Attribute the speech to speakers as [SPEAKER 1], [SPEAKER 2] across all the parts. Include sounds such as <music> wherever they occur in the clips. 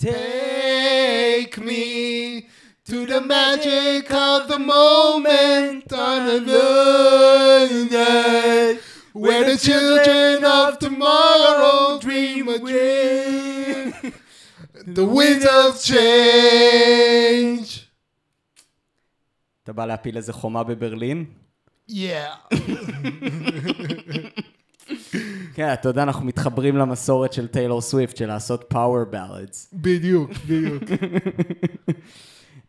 [SPEAKER 1] Take me to the magic of the moment on a day where the children of tomorrow dream a dream. The wind of change.
[SPEAKER 2] אתה בא להפיל איזה חומה בברלין?
[SPEAKER 1] Yeah.
[SPEAKER 2] כן, אתה יודע, אנחנו מתחברים למסורת של טיילור סוויפט, של לעשות פאוור בלדס.
[SPEAKER 1] בדיוק, בדיוק.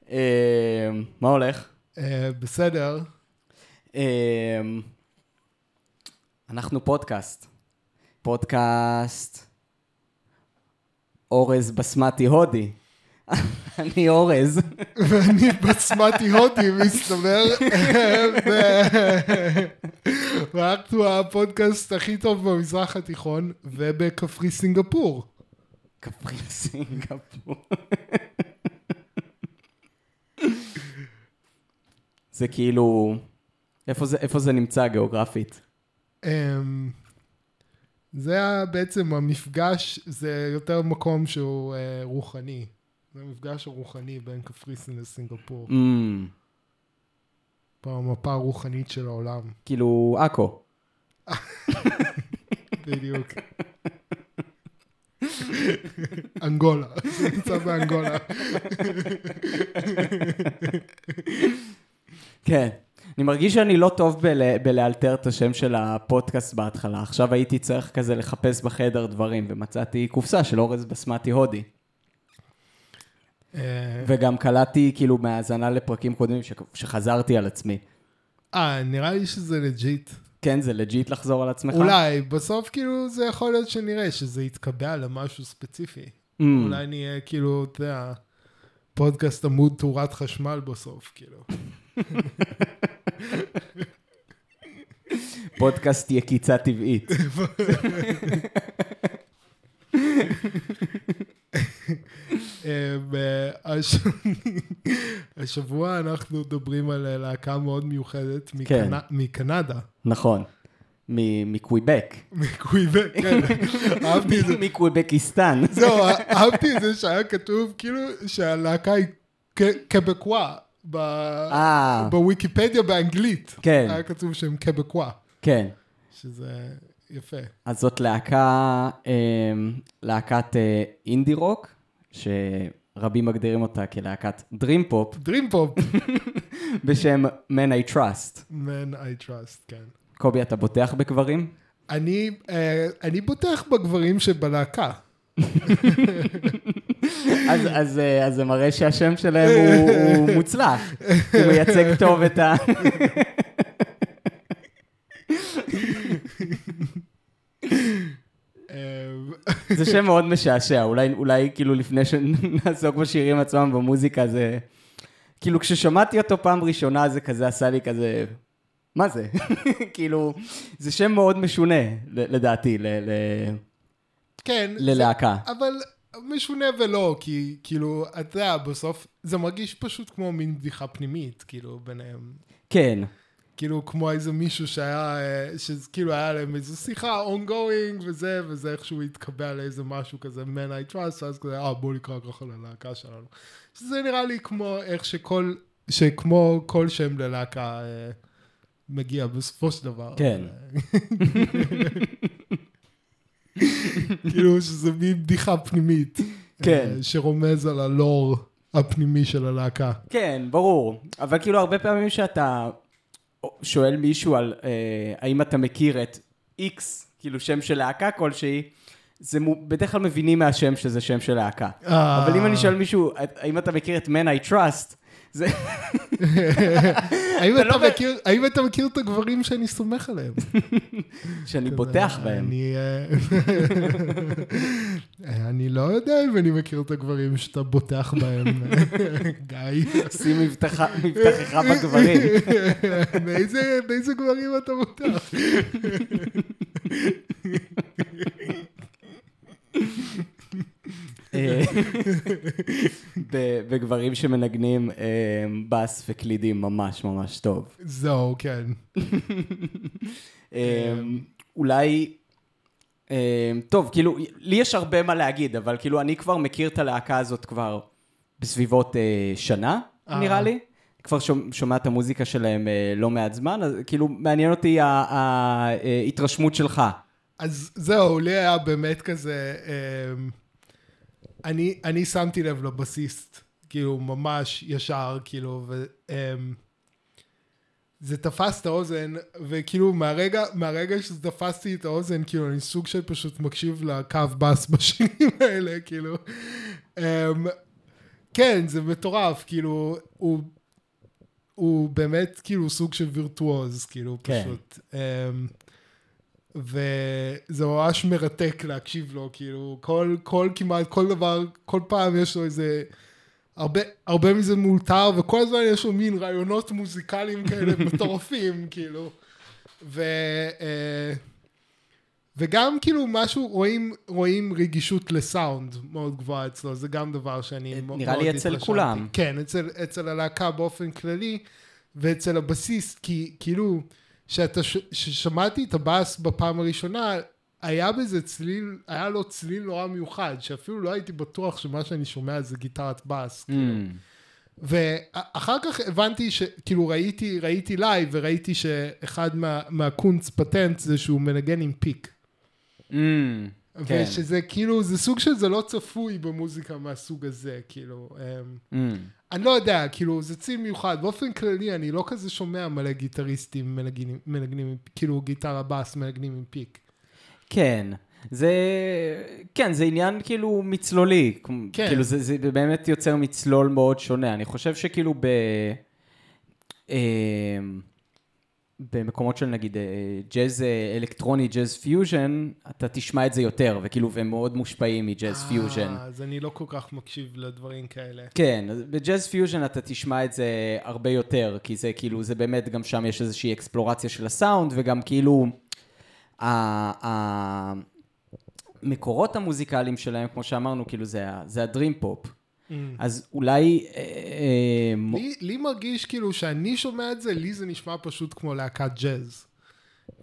[SPEAKER 1] <laughs>
[SPEAKER 2] מה הולך?
[SPEAKER 1] אה, בסדר.
[SPEAKER 2] אה, אנחנו פודקאסט. פודקאסט אורז בסמטי הודי. אני אורז.
[SPEAKER 1] ואני בסמטי הודי, מסתבר. ואנחנו הפודקאסט הכי טוב במזרח התיכון ובכפרי סינגפור.
[SPEAKER 2] כפרי סינגפור. זה כאילו, איפה זה, איפה זה נמצא גיאוגרפית?
[SPEAKER 1] אמ, זה בעצם המפגש, זה יותר מקום שהוא אה, רוחני. זה המפגש הרוחני בין קפריסין לסינגפור.
[SPEAKER 2] Mm,
[SPEAKER 1] פה המפה הרוחנית של העולם.
[SPEAKER 2] כאילו, עכו. <laughs>
[SPEAKER 1] בדיוק. אנגולה, זה נמצא באנגולה.
[SPEAKER 2] כן. אני מרגיש שאני לא טוב בל, בלאלתר את השם של הפודקאסט בהתחלה. עכשיו הייתי צריך כזה לחפש בחדר דברים, ומצאתי קופסה של אורז בסמטי הודי.
[SPEAKER 1] אה,
[SPEAKER 2] וגם קלטתי כאילו מהאזנה לפרקים קודמים. שחזרתי על עצמי.
[SPEAKER 1] אה, נראה לי שזה לג'יט.
[SPEAKER 2] כן, זה לג'יט לחזור על עצמך?
[SPEAKER 1] אולי, בסוף כאילו זה יכול להיות שנראה שזה יתקבע למשהו ספציפי.
[SPEAKER 2] Mm,
[SPEAKER 1] אולי נהיה כאילו, אתה יודע, פודקאסט עמוד תאורת חשמל בסוף, כאילו. <laughs>
[SPEAKER 2] פודקאסט יקיצה טבעית. <laughs>
[SPEAKER 1] אה, הש- <laughs> השבוע אנחנו מדברים על אה, להקה מאוד מיוחדת
[SPEAKER 2] כן.
[SPEAKER 1] מקנ- מקנדה.
[SPEAKER 2] נכון. מקוויבק.
[SPEAKER 1] מקוויבק, כן. <laughs> אהבתי את זה.
[SPEAKER 2] מקוויבקיסטן.
[SPEAKER 1] זהו, אהבתי את זה שהיה כתוב כאילו שהלהקה היא קבקווה.
[SPEAKER 2] אה,
[SPEAKER 1] בוויקיפדיה באנגלית.
[SPEAKER 2] כן.
[SPEAKER 1] היה כתוב שהם קבקווה.
[SPEAKER 2] כן.
[SPEAKER 1] שזה יפה.
[SPEAKER 2] אז זאת להקה, להקת אה, אינדי רוק, שרבים מגדירים אותה כלהקת דרים פופ,
[SPEAKER 1] Dream Pop,
[SPEAKER 2] בשם Man I Trust.
[SPEAKER 1] man I trust, כן.
[SPEAKER 2] קובי, אתה בוטח בקברים?
[SPEAKER 1] אני, אה, אני בוטח בגברים שבלהקה.
[SPEAKER 2] אז, אז, אה, אז זה מראה שהשם שלהם הוא, הוא מוצלח. הוא מייצג טוב את ה... <laughs> זה שם מאוד משעשע, אולי, אולי כאילו לפני שנעסוק בשירים עצמם במוזיקה זה... כאילו כששמעתי אותו פעם ראשונה זה כזה עשה לי כזה... מה זה? <laughs> כאילו, זה שם מאוד משונה, לדעתי, ל- ל-
[SPEAKER 1] כן, זה-
[SPEAKER 2] ללהקה.
[SPEAKER 1] אבל משונה ולא, כי כאילו, אתה יודע, בסוף זה מרגיש פשוט כמו מין בדיחה פנימית, כאילו, ביניהם.
[SPEAKER 2] כן,
[SPEAKER 1] כאילו, כמו איזה מישהו שהיה, אה, שכאילו היה להם איזו שיחה ongoing וזה, וזה איכשהו התקבע לאיזה משהו כזה, man I trust, אז כזה, אה, בוא נקרא ככה ללהקה שלנו. שזה נראה לי כמו איך שכל, שכמו כל שם ללהקה אה, מגיע בסופו של דבר.
[SPEAKER 2] כן. <laughs>
[SPEAKER 1] כאילו שזה מין בדיחה פנימית.
[SPEAKER 2] כן.
[SPEAKER 1] אה, שרומז על הלור הפנימי של הלהקה.
[SPEAKER 2] כן, ברור. אבל כאילו הרבה פעמים שאתה שואל מישהו על אה, האם אתה מכיר את X, כאילו שם של להקה כלשהי, זה מו- בדרך כלל מבינים מהשם שזה שם של להקה.
[SPEAKER 1] אה.
[SPEAKER 2] אבל אם אני שואל מישהו, האם אתה מכיר את Man I Trust, זה...
[SPEAKER 1] האם
[SPEAKER 2] אתה לא
[SPEAKER 1] מכיר- האם אתה מכיר את הגברים שאני סומך עליהם?
[SPEAKER 2] שאני בוטח בהם.
[SPEAKER 1] אני, אה, אני לא יודע אם אני מכיר את הגברים שאתה בוטח בהם, גיא.
[SPEAKER 2] שים מבטח- מבטחך בגברים.
[SPEAKER 1] באיזה באיזה גברים אתה בוטח?
[SPEAKER 2] בגברים שמנגנים אה, בס וקלידים ממש ממש טוב.
[SPEAKER 1] זהו, כן. <laughs>
[SPEAKER 2] אה, אולי אה, טוב, כאילו, לי יש הרבה מה להגיד, אבל כאילו, אני כבר מכיר את הלהקה הזאת כבר בסביבות שנה,
[SPEAKER 1] אה.
[SPEAKER 2] נראה לי. כבר שומע, את המוזיקה שלהם לא מעט זמן, אז כאילו, מעניין אותי ההתרשמות שלך.
[SPEAKER 1] אז זהו, לי היה באמת כזה, אני, אני שמתי לב לבסיסט, כאילו, ממש ישר, כאילו, ו... אמ, זה תפס את האוזן, וכאילו מהרגע, מהרגע שזה תפסתי את האוזן, כאילו אני סוג של פשוט מקשיב לקו בס <laughs> בשירים האלה, כאילו. Um, כן, זה מטורף, כאילו, הוא, הוא באמת כאילו סוג של וירטואוז, כאילו,
[SPEAKER 2] כן.
[SPEAKER 1] פשוט. Um, וזה ממש מרתק להקשיב לו, כאילו, כל, כל כמעט, כל דבר, כל פעם יש לו איזה, הרבה, הרבה מזה מאולתר, וכל הזמן יש לו מין רעיונות מוזיקליים כאלה <laughs> מטורפים, כאילו. ו... אה, וגם כאילו משהו, רואים, רואים רגישות לסאונד מאוד גבוהה אצלו, זה גם דבר שאני מאוד
[SPEAKER 2] נראה לי אצל
[SPEAKER 1] התרשמתי.
[SPEAKER 2] כולם.
[SPEAKER 1] כן, אצל, אצל הלהקה באופן כללי, ואצל הבסיסט, כי כאילו, שאתה, ש- ששמעתי את הבאס בפעם הראשונה, היה בזה צליל, היה לו צליל נורא מיוחד, שאפילו לא הייתי בטוח שמה שאני שומע זה גיטרת באס. כאילו.
[SPEAKER 2] Mm.
[SPEAKER 1] ואחר כך הבנתי שכאילו ראיתי, ראיתי live וראיתי שאחד מה, מהקונץ פטנט זה שהוא מנגן עם pick.
[SPEAKER 2] Mm. כן.
[SPEAKER 1] ושזה כאילו, זה סוג של זה לא צפוי במוזיקה מהסוג הזה, כאילו. אמ,
[SPEAKER 2] Mm.
[SPEAKER 1] אני לא יודע, כאילו, זה צליל מיוחד. באופן כללי, אני לא כזה שומע מלא גיטריסטים מנגנים, מנגנים כאילו, גיטרה בס מנגנים עם pick.
[SPEAKER 2] כן. זה, כן, זה עניין כאילו מצלולי.
[SPEAKER 1] כן.
[SPEAKER 2] כאילו זה, זה באמת יוצר מצלול מאוד שונה. אני חושב שכאילו ב... אה, במקומות של נגיד אה, ג'אז אה, אלקטרוני, ג'אז פיוז'ן, אתה תשמע את זה יותר, וכאילו, הם מאוד מושפעים מג'אז פיוז'ן.
[SPEAKER 1] אה, אז אני לא כל כך מקשיב לדברים כאלה.
[SPEAKER 2] כן, אז בג'אז פיוז'ן אתה תשמע את זה הרבה יותר, כי זה כאילו, זה באמת, גם שם יש איזושהי exploration של הסאונד, וגם כאילו, המקורות המוזיקליים שלהם, כמו שאמרנו, כאילו, זה, זה הדרים פופ.
[SPEAKER 1] Mm.
[SPEAKER 2] אז אולי... אה, אה, מ-
[SPEAKER 1] לי, לי מרגיש כאילו שאני שומע את זה, לי זה נשמע פשוט כמו להקת ג'אז.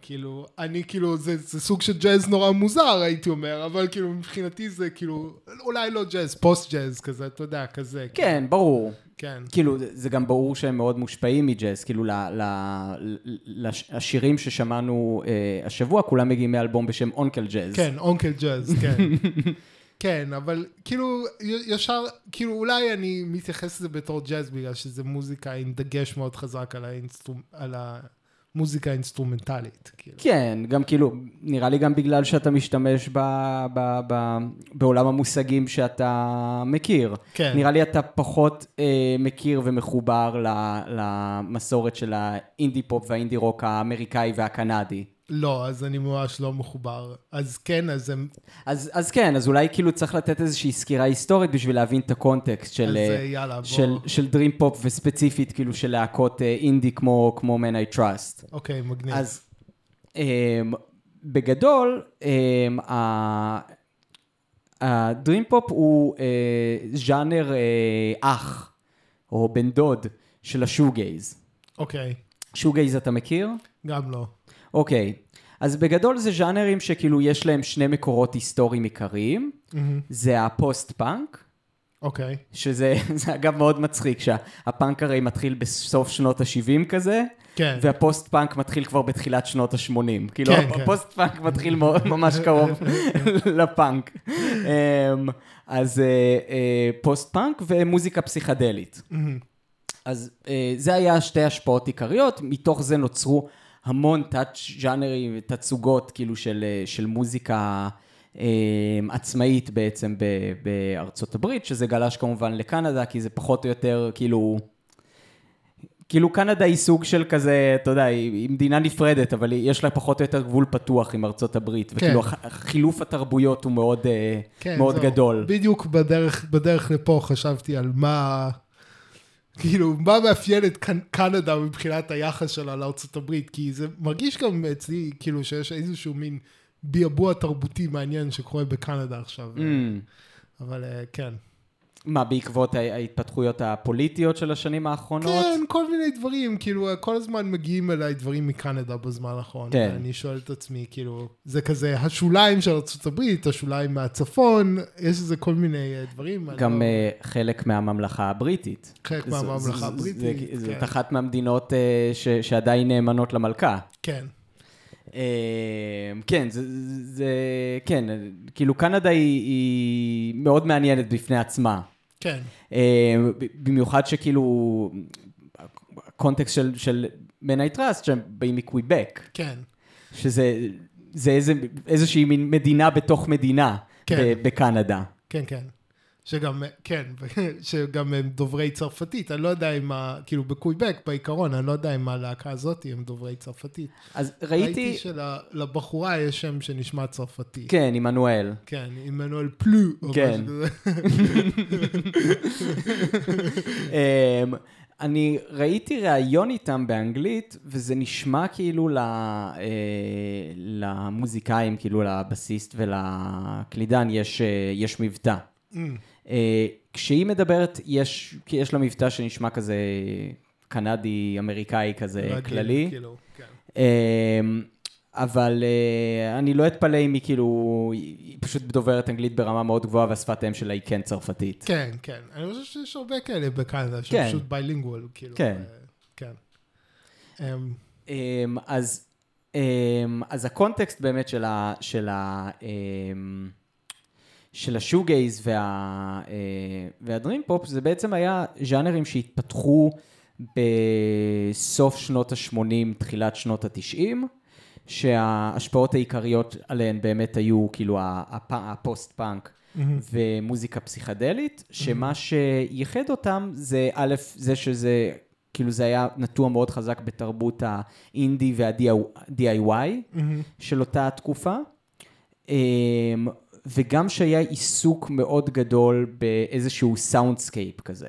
[SPEAKER 1] כאילו, אני כאילו, זה, זה סוג של ג'אז נורא מוזר, הייתי אומר, אבל כאילו, מבחינתי זה כאילו, אולי לא ג'אז, פוסט ג'אז כזה, אתה יודע, כזה.
[SPEAKER 2] כן, ברור.
[SPEAKER 1] כן.
[SPEAKER 2] כאילו, זה- זה גם ברור שהם מאוד מושפעים מג'אז, כאילו, ל- ל- ל- השירים ששמענו אה, השבוע, כולם מגיעים מאלבום בשם אונקל ג'אז.
[SPEAKER 1] כן, אונקל ג'אז, כן. <laughs> כן, אבל כאילו, ישר, כאילו, אולי אני מתייחס לזה בתור ג'אז, בגלל שזה מוזיקה עם דגש מאוד חזק על, האינסטרומ... על המוזיקה האינסטרומנטלית. כאילו.
[SPEAKER 2] כן, גם כאילו, נראה לי גם בגלל שאתה משתמש ב, ב, ב, בעולם המושגים שאתה מכיר.
[SPEAKER 1] כן.
[SPEAKER 2] נראה לי אתה פחות אה, מכיר ומחובר ל, למסורת של האינדי פופ והאינדי רוק האמריקאי והקנדי.
[SPEAKER 1] לא, אז אני ממש לא מחובר. אז כן, אז הם...
[SPEAKER 2] אז, אז כן, אז אולי כאילו צריך לתת איזושהי סקירה היסטורית בשביל להבין את הקונטקסט של,
[SPEAKER 1] אז
[SPEAKER 2] אה,
[SPEAKER 1] יאללה, בוא.
[SPEAKER 2] של, של dream pop וספציפית כאילו של להקות אה, אינדי כמו, כמו Men I Trust.
[SPEAKER 1] אוקיי, מגניב.
[SPEAKER 2] אז um, בגדול, um, ה dream pop הוא uh, ז'אנר uh, אח, או בן דוד, של ה shoegaze.
[SPEAKER 1] אוקיי,
[SPEAKER 2] shoegaze אתה מכיר?
[SPEAKER 1] גם לא.
[SPEAKER 2] אוקיי. אז בגדול זה ז'אנרים שכאילו יש להם שני מקורות היסטוריים עיקריים.
[SPEAKER 1] מהמם.
[SPEAKER 2] זה ה post punk,
[SPEAKER 1] אוקיי.
[SPEAKER 2] שזה <laughs> זה אגב מאוד מצחיק, שהפאנק הרי מתחיל בסוף שנות ה-70 כזה,
[SPEAKER 1] כן.
[SPEAKER 2] וה post punk מתחיל כבר בתחילת שנות ה-80. כאילו,
[SPEAKER 1] כן, כן.
[SPEAKER 2] ה post punk מתחיל מאוד- ממש קרוב <laughs> <laughs> לפאנק. אמ, אז אה, אה, פוסט פאנק ומוזיקה פסיכדלית.
[SPEAKER 1] מהמם.
[SPEAKER 2] אז אה, זה היה שתי השפעות עיקריות, מתוך זה נוצרו המון תת-ז'אנרים, תצוגות כאילו של, אה, של מוזיקה אה, עצמאית בעצם ב, בארצות הברית, שזה גלש כמובן לקנדה, כי זה פחות או יותר כאילו... כאילו קנדה היא סוג של כזה, אתה יודע, היא מדינה נפרדת, אבל יש לה פחות או יותר גבול פתוח עם ארצות הברית, וכאילו הח- חילוף התרבויות הוא מאוד, אה,
[SPEAKER 1] כן,
[SPEAKER 2] מאוד
[SPEAKER 1] זהו.
[SPEAKER 2] גדול.
[SPEAKER 1] בדיוק בדרך, בדרך לפה חשבתי על מה, כאילו, מה מאפיין את קנ- קנדה מבחינת היחס שלה לארצות הברית, כי זה מרגיש גם אצלי, כאילו, שיש איזשהו מין ביאבוע תרבותי מעניין שקורה בקנדה עכשיו.
[SPEAKER 2] Mm.
[SPEAKER 1] אבל אה, כן.
[SPEAKER 2] מה, בעקבות ההתפתחויות הפוליטיות של השנים האחרונות?
[SPEAKER 1] כן, כל מיני דברים, כאילו, כל הזמן מגיעים אליי דברים מקנדה בזמן האחרון.
[SPEAKER 2] כן.
[SPEAKER 1] אני שואל את עצמי, כאילו, זה כזה השוליים של ארה"ב, השוליים מהצפון, יש איזה כל מיני אה, דברים.
[SPEAKER 2] גם
[SPEAKER 1] לא-
[SPEAKER 2] אה, חלק מהממלכה הבריטית.
[SPEAKER 1] חלק
[SPEAKER 2] זו-
[SPEAKER 1] מהממלכה
[SPEAKER 2] זו-
[SPEAKER 1] הבריטית,
[SPEAKER 2] זה-
[SPEAKER 1] כן.
[SPEAKER 2] זאת אחת מהמדינות אה, ש- שעדיין נאמנות למלכה.
[SPEAKER 1] כן.
[SPEAKER 2] אה, כן, זה, זה, כן, כאילו קנדה היא, היא מאוד מעניינת בפני עצמה.
[SPEAKER 1] כן.
[SPEAKER 2] ב- במיוחד שכאילו, הקונטקסט של, של מנאי טראסט, שהם באים מקוויבק,
[SPEAKER 1] כן.
[SPEAKER 2] שזה זה איזה, איזושהי מין מדינה בתוך מדינה
[SPEAKER 1] כן.
[SPEAKER 2] בקנדה.
[SPEAKER 1] כן, כן. שגם, כן, <laughs> שגם הם דוברי צרפתית, אני לא יודע אם, ה- כאילו בקוויבק בעיקרון, אני לא יודע אם הלהקה הזאת הם דוברי צרפתית.
[SPEAKER 2] אז
[SPEAKER 1] ראיתי
[SPEAKER 2] ראיתי,
[SPEAKER 1] שלבחורה יש שם שנשמע צרפתי.
[SPEAKER 2] כן, עמנואל.
[SPEAKER 1] כן, עמנואל פלו.
[SPEAKER 2] כן. <laughs> אמ, אני ראיתי ראיון איתם באנגלית, וזה נשמע כאילו ל, אה, למוזיקאים, כאילו לבסיסט ולקלידן, יש, אה, יש מבטא.
[SPEAKER 1] Mm,
[SPEAKER 2] אה, כשהיא מדברת, יש, יש לה מבטא שנשמע כזה קנדי-אמריקאי כזה
[SPEAKER 1] רגיל,
[SPEAKER 2] כללי.
[SPEAKER 1] כאילו, כן.
[SPEAKER 2] אמ, אבל אה, אני לא אתפלא אם היא כאילו, היא פשוט דוברת אנגלית ברמה מאוד גבוהה והשפת האם שלה היא כן צרפתית.
[SPEAKER 1] כן, כן. אני חושב שיש הרבה כאלה בקנדה,
[SPEAKER 2] כן.
[SPEAKER 1] שפשוט ביילינגואל, כאילו.
[SPEAKER 2] כן.
[SPEAKER 1] אה, כן. אמ,
[SPEAKER 2] אמ, אז, אמ, אז הקונטקסט באמת של ה... של ה... אמ, של השוגייז וה, אה, והדרים פופ, זה בעצם היה ז'אנרים שהתפתחו בסוף שנות ה-80, תחילת שנות ה-90, שההשפעות העיקריות עליהן באמת היו כאילו הפ- הפוסט-פאנק ומוזיקה פסיכדלית, שמה שייחד אותם זה א', זה שזה, כאילו זה היה נטוע מאוד חזק בתרבות האינדי וה-DIY של אותה תקופה. וגם שהיה עיסוק מאוד גדול באיזשהו soundscape כזה.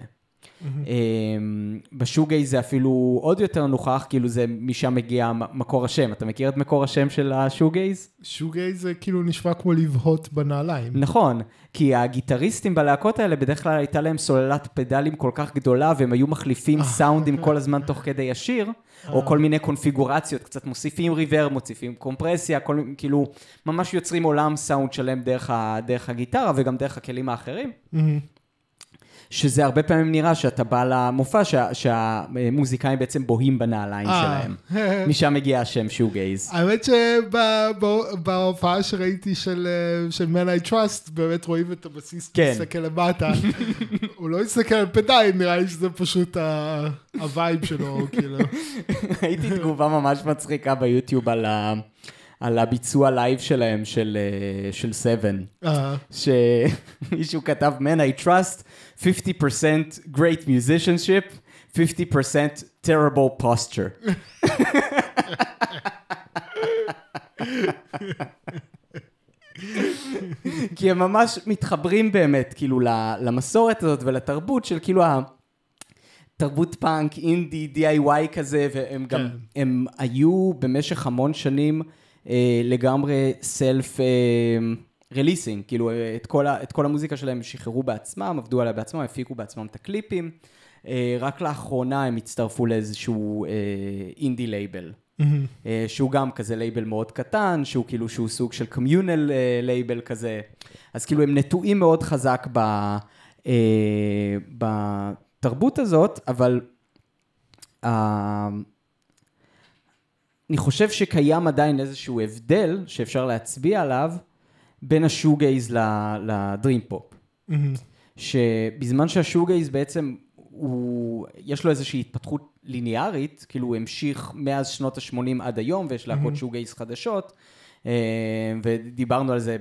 [SPEAKER 2] אמ, בשוגייז זה אפילו עוד יותר נוכח, כאילו זה משם מגיע מקור השם. אתה מכיר את מקור השם של השוגייז?
[SPEAKER 1] שוגייז זה כאילו נשמע כמו לבהות בנעליים.
[SPEAKER 2] נכון, כי הגיטריסטים בלהקות האלה בדרך כלל הייתה להם סוללת פדלים כל כך גדולה והם היו מחליפים סאונדים כל הזמן תוך כדי השיר, או כל מיני קונפיגורציות, קצת מוסיפים ריבר, מוסיפים קומפרסיה, כל, כאילו ממש יוצרים עולם סאונד שלם דרך, ה, דרך הגיטרה וגם דרך הכלים האחרים. שזה הרבה פעמים נראה שאתה בא למופע שה, שהמוזיקאים בעצם בוהים בנעליים
[SPEAKER 1] אה.
[SPEAKER 2] שלהם. משם מגיע השם שוגייז.
[SPEAKER 1] האמת שבהופעה שראיתי של אה, של Man I Trust, באמת רואים את הבסיס
[SPEAKER 2] כן.
[SPEAKER 1] מסתכל למטה. הוא לא הסתכל על פדלים, נראה לי שזה פשוט ה- הווייב שלו, <laughs> כאילו.
[SPEAKER 2] ראיתי תגובה ממש מצחיקה ביוטיוב על, ה, על הביצוע לייב שלהם, של, אה, של 7,
[SPEAKER 1] אה,
[SPEAKER 2] שמישהו כתב, Men I Trust, 50% great musicianship, 50% terrible posture. כי הם ממש מתחברים באמת, כאילו, למסורת הזאת ולתרבות של כאילו ה... תרבות פאנק, אינדי, DIY כזה, והם גם,
[SPEAKER 1] כן.
[SPEAKER 2] הם היו במשך המון שנים אה, לגמרי self אה, releasing, כאילו אה, את כל, ה, את כל המוזיקה שלהם הם שחררו בעצמם, עבדו עליה בעצמם, הפיקו בעצמם את הקליפים. אה, רק לאחרונה הם הצטרפו לאיזשהו אינדי לייבל.
[SPEAKER 1] מהמם.
[SPEAKER 2] אה, שהוא גם כזה לייבל מאוד קטן, שהוא כאילו שהוא סוג של communal לייבל כזה. אז כאילו הם נטועים מאוד חזק ב, אה, בתרבות הזאת, אבל אה, אני חושב שקיים עדיין איזשהו הבדל שאפשר להצביע עליו בין השוגייז לדרים פופ. שבזמן שהשוגייז בעצם, הוא, יש לו איזושהי התפתחות ליניארית, כאילו הוא המשיך מאז שנות ה-80 עד היום, ויש להקות שוגייז חדשות, אה, ודיברנו על זה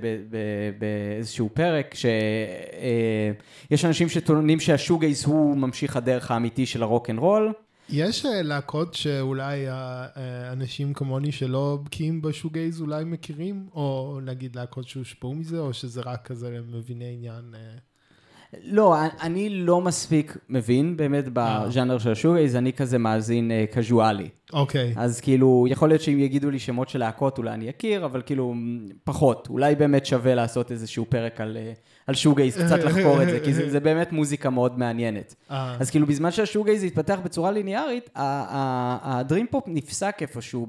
[SPEAKER 2] באיזשהו פרק, שיש אנשים שטוענים שהשוגייז הוא ממשיך הדרך האמיתי של הרוק אנד רול.
[SPEAKER 1] יש אה, להקות שאולי אה, אה, אנשים כמוני שלא בקיאים בשוגייז אולי מכירים, או נגיד להקות שהושפעו מזה, או שזה רק כזה למביני עניין. אה,
[SPEAKER 2] לא, אני לא מספיק מבין באמת בז'אנר של השוגייז, אני כזה מאזין קזואלי.
[SPEAKER 1] אוקיי.
[SPEAKER 2] אז כאילו, יכול להיות שאם יגידו לי שמות של להקות, אולי אני אכיר, אבל כאילו, פחות. אולי באמת שווה לעשות איזשהו פרק על, על שוגייז, קצת <laughs> לחקור את זה, כי זה, זה באמת מוזיקה מאוד מעניינת.
[SPEAKER 1] אה.
[SPEAKER 2] אז כאילו, בזמן שהשוגייז התפתח בצורה ליניארית, הדרים פופ נפסק איפשהו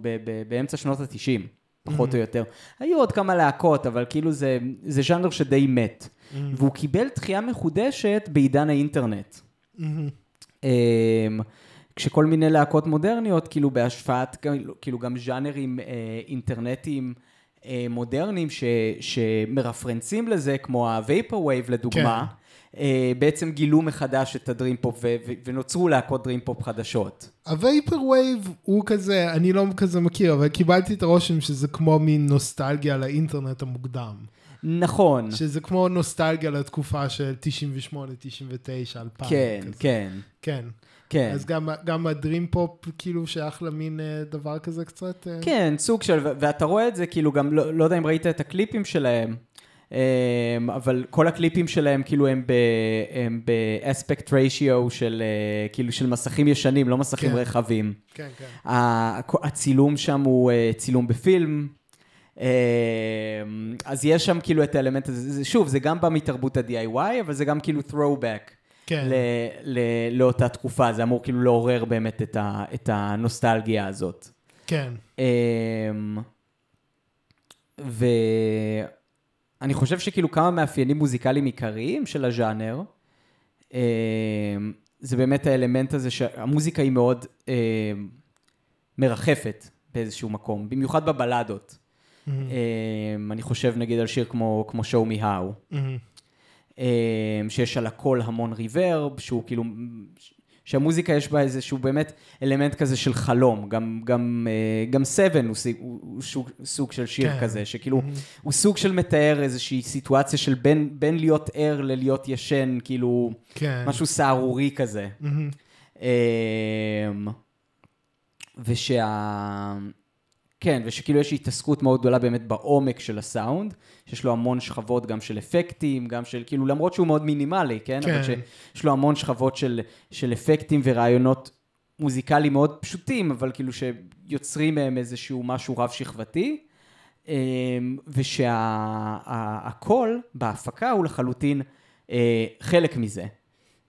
[SPEAKER 2] באמצע שנות ה-90. פחות או יותר. היו עוד כמה להקות, אבל כאילו זה, זה ז'אנר שדי מת. והוא קיבל דחייה מחודשת בעידן האינטרנט. אמ, כשכל מיני להקות מודרניות, כאילו בהשפעת, כאילו גם ז'אנרים אה, אינטרנטיים אה, מודרניים ש, שמרפרנסים לזה, כמו ה-Vaporwave לדוגמה, כן. אה, בעצם גילו מחדש את הדרים פופ ונוצרו להקות דרים פופ חדשות.
[SPEAKER 1] וייב הוא כזה, אני לא כזה מכיר, אבל קיבלתי את הרושם שזה כמו מין נוסטלגיה לאינטרנט המוקדם.
[SPEAKER 2] נכון.
[SPEAKER 1] שזה כמו נוסטלגיה לתקופה של 98, 99, 2000.
[SPEAKER 2] כן,
[SPEAKER 1] כזה.
[SPEAKER 2] כן.
[SPEAKER 1] כן.
[SPEAKER 2] כן.
[SPEAKER 1] אז גם, גם הדרים פופ כאילו שייך למין אה, דבר כזה קצת? אה...
[SPEAKER 2] כן, סוג של, ואתה רואה את זה כאילו גם, לא, לא יודע אם ראית את הקליפים שלהם. אמ, אבל כל הקליפים שלהם כאילו הם באספקט ריישיו של אה, כאילו של מסכים ישנים, לא מסכים
[SPEAKER 1] כן.
[SPEAKER 2] רחבים.
[SPEAKER 1] כן, כן.
[SPEAKER 2] הצילום שם הוא צילום בפילם. אמ, אז יש שם כאילו את האלמנט הזה, שוב, זה גם בא מתרבות ה-DIY, אבל זה גם כאילו throwback
[SPEAKER 1] כן.
[SPEAKER 2] ל- ל- לאותה תקופה, זה אמור כאילו לעורר באמת את, ה- את הנוסטלגיה הזאת.
[SPEAKER 1] כן.
[SPEAKER 2] אמ, ואני חושב שכאילו כמה מאפיינים מוזיקליים עיקריים של הז'אנר, אמ, זה באמת האלמנט הזה שהמוזיקה היא מאוד מרחפת באיזשהו מקום, במיוחד בבלדות.
[SPEAKER 1] Mm-hmm.
[SPEAKER 2] אני חושב נגיד על שיר כמו, כמו show me how,
[SPEAKER 1] Mm-hmm.
[SPEAKER 2] שיש על הכל המון ריברב, שהוא כאילו, שהמוזיקה יש בה איזשהו באמת אלמנט כזה של חלום, גם, גם, אה, גם סבן הוא, סוג- הוא, הוא סוג, סוג של שיר
[SPEAKER 1] כן.
[SPEAKER 2] כזה, שכאילו, הוא סוג של מתאר איזושהי סיטואציה של בין, בין להיות ער ללהיות ישן, כאילו,
[SPEAKER 1] כן.
[SPEAKER 2] משהו סהרורי כזה. אמ, ושה... כן, ושכאילו יש התעסקות מאוד גדולה באמת בעומק של הסאונד, שיש לו המון שכבות גם של אפקטים, גם של, כאילו, למרות שהוא מאוד מינימלי, כן?
[SPEAKER 1] כן.
[SPEAKER 2] אבל שיש לו המון שכבות של, של אפקטים ורעיונות מוזיקליים מאוד פשוטים, אבל כאילו שיוצרים מהם איזשהו משהו רב-שכבתי, אמ, ושהקול בהפקה הוא לחלוטין אה, חלק מזה.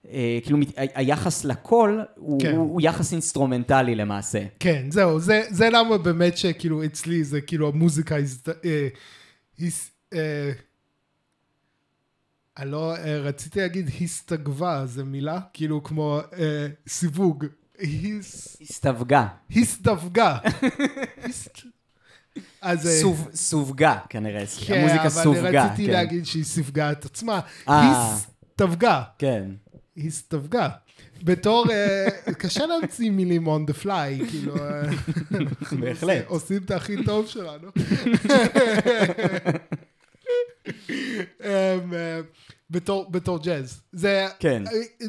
[SPEAKER 2] אה, כאילו, היחס לקול הוא,
[SPEAKER 1] כן.
[SPEAKER 2] הוא, יחס אינסטרומנטלי למעשה.
[SPEAKER 1] כן, זהו, זה, זה למה באמת שכאילו אצלי זה כאילו המוזיקה הזד... אה. אה, אני לא, אה, רציתי להגיד הסתגבה, זה מילה? כאילו כמו אה, סיווג. היס...
[SPEAKER 2] הסתווגה.
[SPEAKER 1] הסתווגה. הסת- אז... אה,
[SPEAKER 2] סוב, סווגה כנראה,
[SPEAKER 1] כן,
[SPEAKER 2] המוזיקה
[SPEAKER 1] אבל
[SPEAKER 2] סווגה.
[SPEAKER 1] רציתי
[SPEAKER 2] כן.
[SPEAKER 1] להגיד שהיא סיווגה את עצמה. הסתווגה.
[SPEAKER 2] כן.
[SPEAKER 1] הסתווגה. בתור, אה, קשה להמציא מילים on the fly, כאילו, אה,
[SPEAKER 2] בהחלט.
[SPEAKER 1] עושים את הכי טוב שלנו. אמ, אה, בתור, בתור ג'אז. זה,
[SPEAKER 2] כן.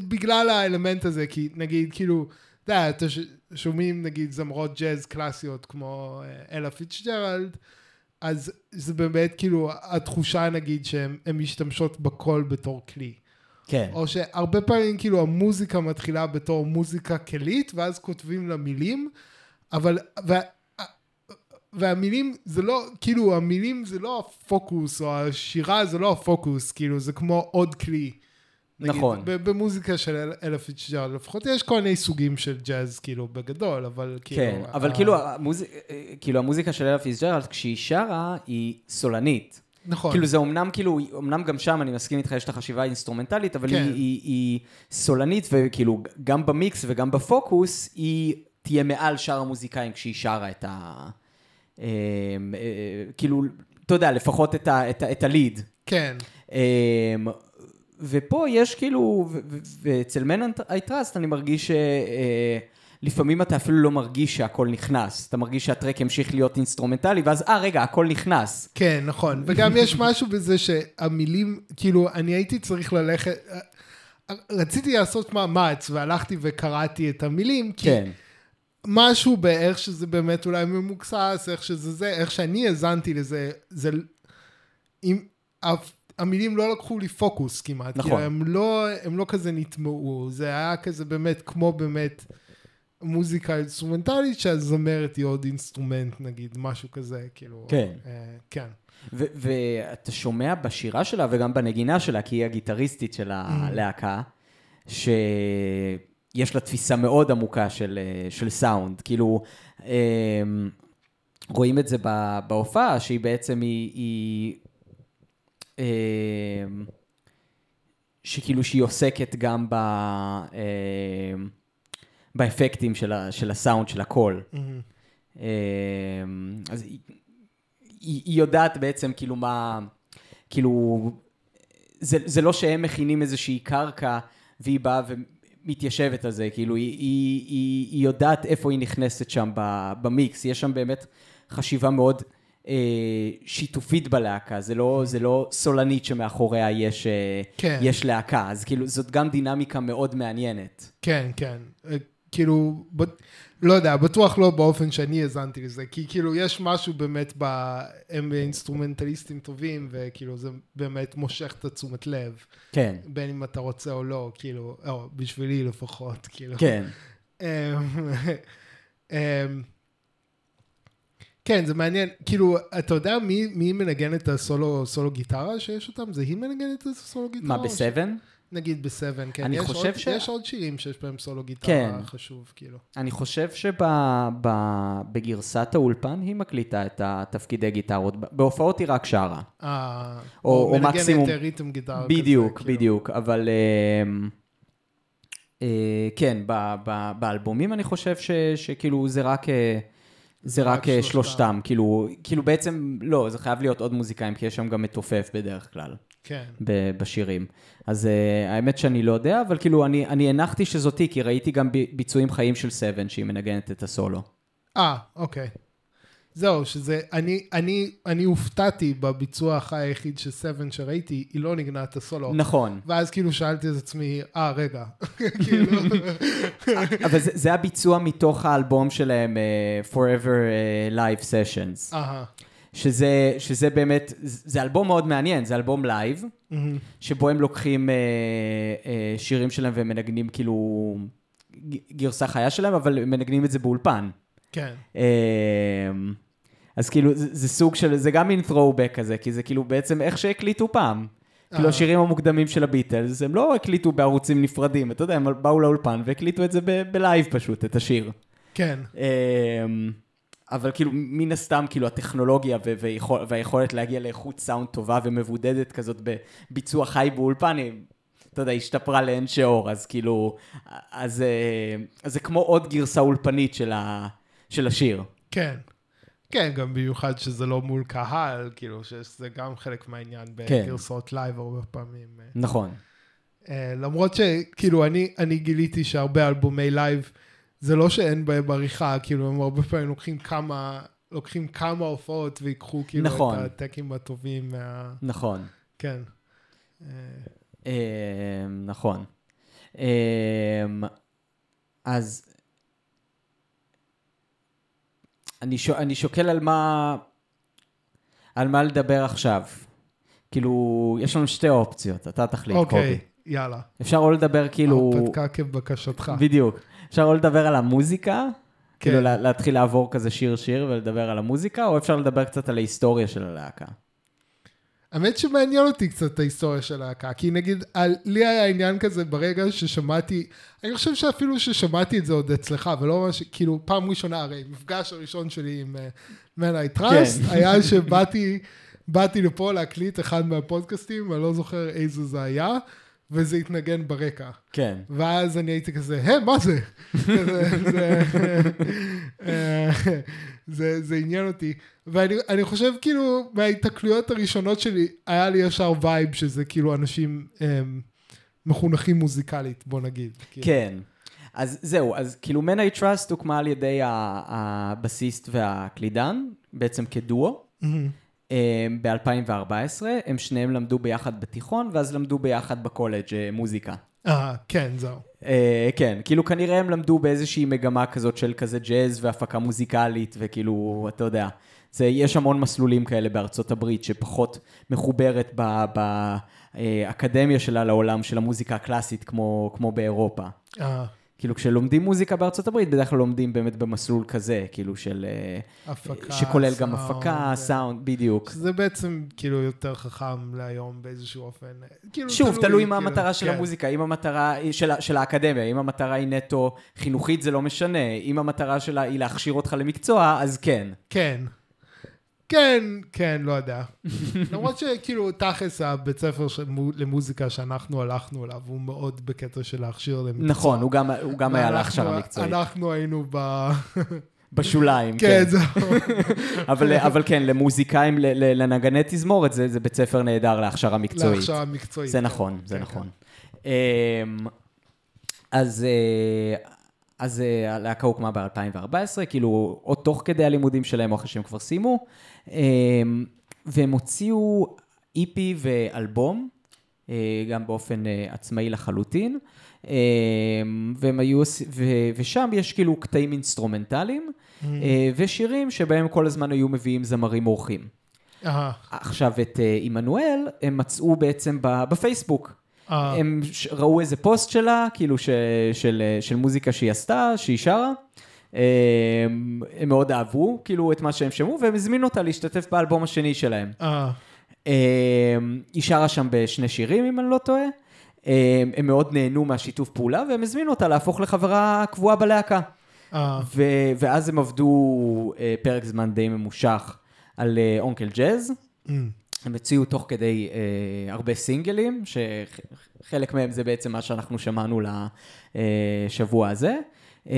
[SPEAKER 1] בגלל האלמנט הזה, כי נגיד, כאילו, אתה יודע, אתה שומעים נגיד זמרות ג'אז קלאסיות כמו אלה פיצ'ג'רלד, אז זה באמת כאילו התחושה נגיד שהן הן משתמשות בקול בתור כלי.
[SPEAKER 2] כן.
[SPEAKER 1] או שהרבה פעמים כאילו המוזיקה מתחילה בתור מוזיקה כלית, ואז כותבים לה מילים, אבל, וה, והמילים זה לא, כאילו המילים זה לא הפוקוס, או השירה זה לא הפוקוס, כאילו זה כמו עוד כלי. נגיד,
[SPEAKER 2] נכון.
[SPEAKER 1] ב- במוזיקה של אל- אלה פיצ'ג'רלד, לפחות יש כל מיני סוגים של ג'אז, כאילו, בגדול, אבל כאילו...
[SPEAKER 2] כן, אבל
[SPEAKER 1] ה-
[SPEAKER 2] כאילו, המוזיק, כאילו המוזיקה של אלה פיצ'ג'רלד, כשהיא שרה, היא סולנית.
[SPEAKER 1] נכון.
[SPEAKER 2] כאילו זה אמנם, כאילו, אמנם גם שם, אני מסכים איתך, יש את החשיבה האינסטרומנטלית, אבל
[SPEAKER 1] כן.
[SPEAKER 2] היא, היא, היא סולנית, וכאילו, גם במיקס וגם בפוקוס, היא תהיה מעל שאר המוזיקאים כשהיא שרה את ה... אה, אה, כאילו, אתה יודע, לפחות את, ה, את, ה, את ה lead.
[SPEAKER 1] כן.
[SPEAKER 2] אמ, ופה יש כאילו, ואצל Men I Trust אני מרגיש שלפעמים אתה אפילו לא מרגיש שהקול נכנס. אתה מרגיש שה track ימשיך להיות אינסטרומנטלי, ואז, אה, רגע, הקול נכנס.
[SPEAKER 1] כן, נכון. וגם יש משהו בזה שהמילים, כאילו, אני הייתי צריך ללכת... רציתי לעשות מאמץ, והלכתי וקראתי את המילים, כי
[SPEAKER 2] כן,
[SPEAKER 1] משהו באיך שזה באמת אולי ממוקסס, איך שזה זה, איך שאני האזנתי לזה, זה... אם... המילים לא לקחו לי פוקוס כמעט.
[SPEAKER 2] נכון.
[SPEAKER 1] כאילו, הם לא, הם לא כזה נטמעו, זה היה כזה באמת, כמו באמת מוזיקה אינסטרומנטלית, שהזמרת היא עוד אינסטרומנט נגיד, משהו כזה, כאילו.
[SPEAKER 2] כן.
[SPEAKER 1] אה, כן.
[SPEAKER 2] ו- ואתה שומע בשירה שלה וגם בנגינה שלה, כי היא הגיטריסטית של הלהקה, שיש לה תפיסה מאוד עמוקה של, אה, של סאונד. כאילו, אה, רואים את זה בהופעה, שהיא בעצם, היא... היא אה, שכאילו שהיא עוסקת גם ב... אה, באפקטים של, ה- של הסאונד, של הקול. אה, אז היא, היא, היא יודעת בעצם כאילו מה, כאילו, זה, זה לא שהם מכינים איזושהי קרקע והיא באה ומתיישבת על זה, כאילו, היא, היא, היא, היא יודעת איפה היא נכנסת שם במיקס, יש שם באמת חשיבה מאוד אה, שיתופית בלהקה, זה לא, זה לא סולנית שמאחוריה יש, אה,
[SPEAKER 1] כן.
[SPEAKER 2] יש להקה, אז כאילו, זאת גם דינמיקה מאוד מעניינת.
[SPEAKER 1] כן, כן. כאילו, ב... לא יודע, בטוח לא באופן שאני האזנתי לזה, כי כאילו יש משהו באמת ב... הם אינסטרומנטליסטים טובים, וכאילו זה באמת מושך את התשומת לב,
[SPEAKER 2] כן,
[SPEAKER 1] בין אם אתה רוצה או לא, כאילו, או בשבילי לפחות, כאילו.
[SPEAKER 2] כן. <laughs>
[SPEAKER 1] אמ, אמ, כן, זה מעניין, כאילו, אתה יודע מי, מי מנגן את הסולו סולו גיטרה שיש אותם? זה היא מנגנת את הסולו גיטרה?
[SPEAKER 2] מה,
[SPEAKER 1] או ש-
[SPEAKER 2] ב-Seven?
[SPEAKER 1] נגיד ב-Seven, כן.
[SPEAKER 2] אני
[SPEAKER 1] יש
[SPEAKER 2] חושב
[SPEAKER 1] עוד,
[SPEAKER 2] ש-
[SPEAKER 1] יש עוד שירים שיש בהם סולו גיטרה
[SPEAKER 2] כן.
[SPEAKER 1] חשוב, כאילו.
[SPEAKER 2] אני חושב שבגרסת האולפן היא מקליטה את התפקידי גיטרות, בהופעות היא רק שרה.
[SPEAKER 1] אה,
[SPEAKER 2] או- או מקסימום-
[SPEAKER 1] מנגנת ריתם גיטרה
[SPEAKER 2] בדיוק,
[SPEAKER 1] כזה, כאילו.
[SPEAKER 2] בדיוק, אבל אה, אה, כן, ב- ב- באלבומים אני חושב ש- שכאילו זה רק... אה, זה רק אה,
[SPEAKER 1] שלושתם.
[SPEAKER 2] שלושתם, כאילו, כאילו בעצם, לא, זה חייב להיות עוד מוזיקאים, כי יש שם גם מתופף בדרך כלל,
[SPEAKER 1] כן.
[SPEAKER 2] ב- בשירים. אז אה, האמת שאני לא יודע, אבל כאילו, אני, אני הנחתי שזאתי, כי ראיתי גם ביצועים חיים של סבן, שהיא מנגנת את הסולו.
[SPEAKER 1] אה, אוקיי. זהו, שזה, אני, אני, אני הופתעתי בביצוע החי היחיד של Seven שראיתי, היא לא ניגנה את הסולו.
[SPEAKER 2] נכון.
[SPEAKER 1] ואז כאילו שאלתי את עצמי, אה, רגע, <laughs> כאילו, <laughs>
[SPEAKER 2] אבל זה, זה הביצוע מתוך האלבום שלהם, אה, Forever אה, Live Sessions,
[SPEAKER 1] אהה,
[SPEAKER 2] שזה, שזה באמת, זה אלבום מאוד מעניין, זה אלבום לייב,
[SPEAKER 1] מהמם.
[SPEAKER 2] שבו הם לוקחים אה, אה, שירים שלהם ומנגנים כאילו גרסה חיה שלהם, אבל הם מנגנים את זה באולפן.
[SPEAKER 1] כן,
[SPEAKER 2] אה, אז כאילו, זה, זה סוג של, זה גם מין throwback כזה, כי זה כאילו בעצם איך שהקליטו פעם. כאילו
[SPEAKER 1] אה.
[SPEAKER 2] השירים המוקדמים של הביטלס, הם לא הקליטו בערוצים נפרדים, אתה יודע, הם באו לאולפן והקליטו את זה בלייב פשוט, את השיר.
[SPEAKER 1] כן,
[SPEAKER 2] אמ, אבל כאילו, מן הסתם, כאילו, הטכנולוגיה ויכול, והיכולת להגיע לאיכות סאונד טובה ומבודדת כזאת בביצוע חי באולפן, היא, אתה יודע, השתפרה לאין שיעור, אז כאילו, אז, אה, אז זה כמו עוד גרסה אולפנית של, ה, של השיר.
[SPEAKER 1] כן. כן, גם במיוחד שזה לא מול קהל, כאילו, שזה גם חלק מהעניין
[SPEAKER 2] כן.
[SPEAKER 1] בגרסאות לייב הרבה פעמים.
[SPEAKER 2] נכון.
[SPEAKER 1] אה, למרות שכאילו אני, אני גיליתי שהרבה אלבומי לייב, זה לא שאין בהם עריכה, כאילו הם הרבה פעמים לוקחים כמה, לוקחים כמה הופעות ויקחו כאילו
[SPEAKER 2] נכון.
[SPEAKER 1] את הטקים הטובים מה...
[SPEAKER 2] נכון.
[SPEAKER 1] כן. אה,
[SPEAKER 2] נכון. אמ, אז אני, שו, אני שוקל על מה, על מה לדבר עכשיו. כאילו, יש לנו שתי אופציות, אתה תחליט,
[SPEAKER 1] אוקיי,
[SPEAKER 2] קובי.
[SPEAKER 1] יאללה.
[SPEAKER 2] אפשר או לדבר כאילו...
[SPEAKER 1] הרפתקה כבקשתך.
[SPEAKER 2] בדיוק. אפשר או לדבר על המוזיקה,
[SPEAKER 1] כן.
[SPEAKER 2] כאילו לה- להתחיל לעבור כזה שיר-שיר ולדבר על המוזיקה, או אפשר לדבר קצת על ההיסטוריה של הלהקה.
[SPEAKER 1] האמת שמעניין אותי קצת ההיסטוריה של הלהקה, כי נגיד, על, לי היה עניין כזה ברגע ששמעתי, אני חושב שאפילו ששמעתי את זה עוד אצלך, ולא ממש, כאילו, פעם ראשונה, הרי מפגש הראשון שלי עם uh, Man I Trust,
[SPEAKER 2] כן.
[SPEAKER 1] היה שבאתי באתי לפה להקליט אחד מהפודקאסטים, אני לא זוכר איזה זה היה, וזה התנגן ברקע.
[SPEAKER 2] כן.
[SPEAKER 1] ואז אני הייתי כזה, היי, מה זה? זה, זה, אה, זה, זה עניין אותי. ואני אני חושב כאילו, מההיתקלויות הראשונות שלי, היה לי ישר וייב שזה כאילו אנשים הם, מחונכים מוזיקלית, בוא נגיד. כאילו.
[SPEAKER 2] כן. אז זהו, אז כאילו Men I Trust הוקמה על ידי הבסיסט והקלידן, בעצם כדואו.
[SPEAKER 1] מהמם.
[SPEAKER 2] ב-2014, הם שניהם למדו ביחד בתיכון, ואז למדו ביחד בקולג' אה, מוזיקה.
[SPEAKER 1] אה, כן, זהו.
[SPEAKER 2] אה, כן, כאילו כנראה הם למדו באיזושהי מגמה כזאת של כזה ג'אז והפקה מוזיקלית, וכאילו, אתה יודע, זה, יש המון מסלולים כאלה בארצות הברית, שפחות מחוברת באקדמיה שלה לעולם של המוזיקה הקלאסית, כמו, כמו באירופה.
[SPEAKER 1] אה,
[SPEAKER 2] כאילו כשלומדים מוזיקה בארצות הברית, בדרך כלל לומדים באמת במסלול כזה, כאילו של... אה,
[SPEAKER 1] הפקה,
[SPEAKER 2] שכולל גם
[SPEAKER 1] סאונד,
[SPEAKER 2] הפקה,
[SPEAKER 1] אה,
[SPEAKER 2] סאונד, בדיוק.
[SPEAKER 1] זה בעצם כאילו יותר חכם להיום באיזשהו אופן. כאילו,
[SPEAKER 2] שוב, תלוי מה
[SPEAKER 1] כאילו,
[SPEAKER 2] המטרה של
[SPEAKER 1] כן.
[SPEAKER 2] המוזיקה, אם המטרה, של, של האקדמיה, אם המטרה היא נטו חינוכית זה לא משנה, אם המטרה שלה היא להכשיר אותך למקצוע, אז כן.
[SPEAKER 1] כן. כן, כן, לא יודע. למרות שכאילו, תכלס, הבית ספר למוזיקה שאנחנו הלכנו אליו, הוא מאוד בקטע של להכשיר למקצוע.
[SPEAKER 2] נכון, הוא גם, הוא גם היה להכשרה מקצועית.
[SPEAKER 1] אנחנו היינו ב... <laughs>
[SPEAKER 2] בשוליים,
[SPEAKER 1] כן,
[SPEAKER 2] כן. <laughs> אבל, אבל כן, למוזיקאים, לנגני תזמורת, זה, זה בית ספר נהדר להכשרה מקצועית.
[SPEAKER 1] להכשרה מקצועית.
[SPEAKER 2] זה
[SPEAKER 1] כן.
[SPEAKER 2] נכון, זה
[SPEAKER 1] כן,
[SPEAKER 2] נכון. אמ, אז, אה, אז אה, הלהקה הוקמה ב-2014, כאילו, או תוך כדי הלימודים שלהם, או אחרי שהם כבר סיימו, אמ, והם הוציאו EP ואלבום, אה, גם באופן אה, עצמאי לחלוטין, אמ, והם היו, ו- ושם יש כאילו קטעים אינסטרומנטליים, אה, ושירים שבהם כל הזמן היו מביאים זמרים אורחים. עכשיו, את עמנואל, הם מצאו בעצם בפייסבוק.
[SPEAKER 1] אה,
[SPEAKER 2] הם ראו איזה פוסט שלה, כאילו ש, של, אה, של מוזיקה שהיא עשתה, שהיא שרה. אה, הם מאוד אהבו, כאילו, את מה שהם שמעו, והם הזמינו אותה להשתתף באלבום השני שלהם.
[SPEAKER 1] אה,
[SPEAKER 2] אה, היא שרה שם בשני שירים, אם אני לא טועה. אה, הם מאוד נהנו מהשיתוף פעולה, והם הזמינו אותה להפוך לחברה קבועה בלהקה.
[SPEAKER 1] אה,
[SPEAKER 2] ו- ואז הם עבדו אה, פרק זמן די ממושך על אונקל ג'אז.
[SPEAKER 1] אמ,
[SPEAKER 2] הם הוציאו תוך כדי אה, הרבה סינגלים, שחלק מהם זה בעצם מה שאנחנו שמענו לשבוע הזה. אה,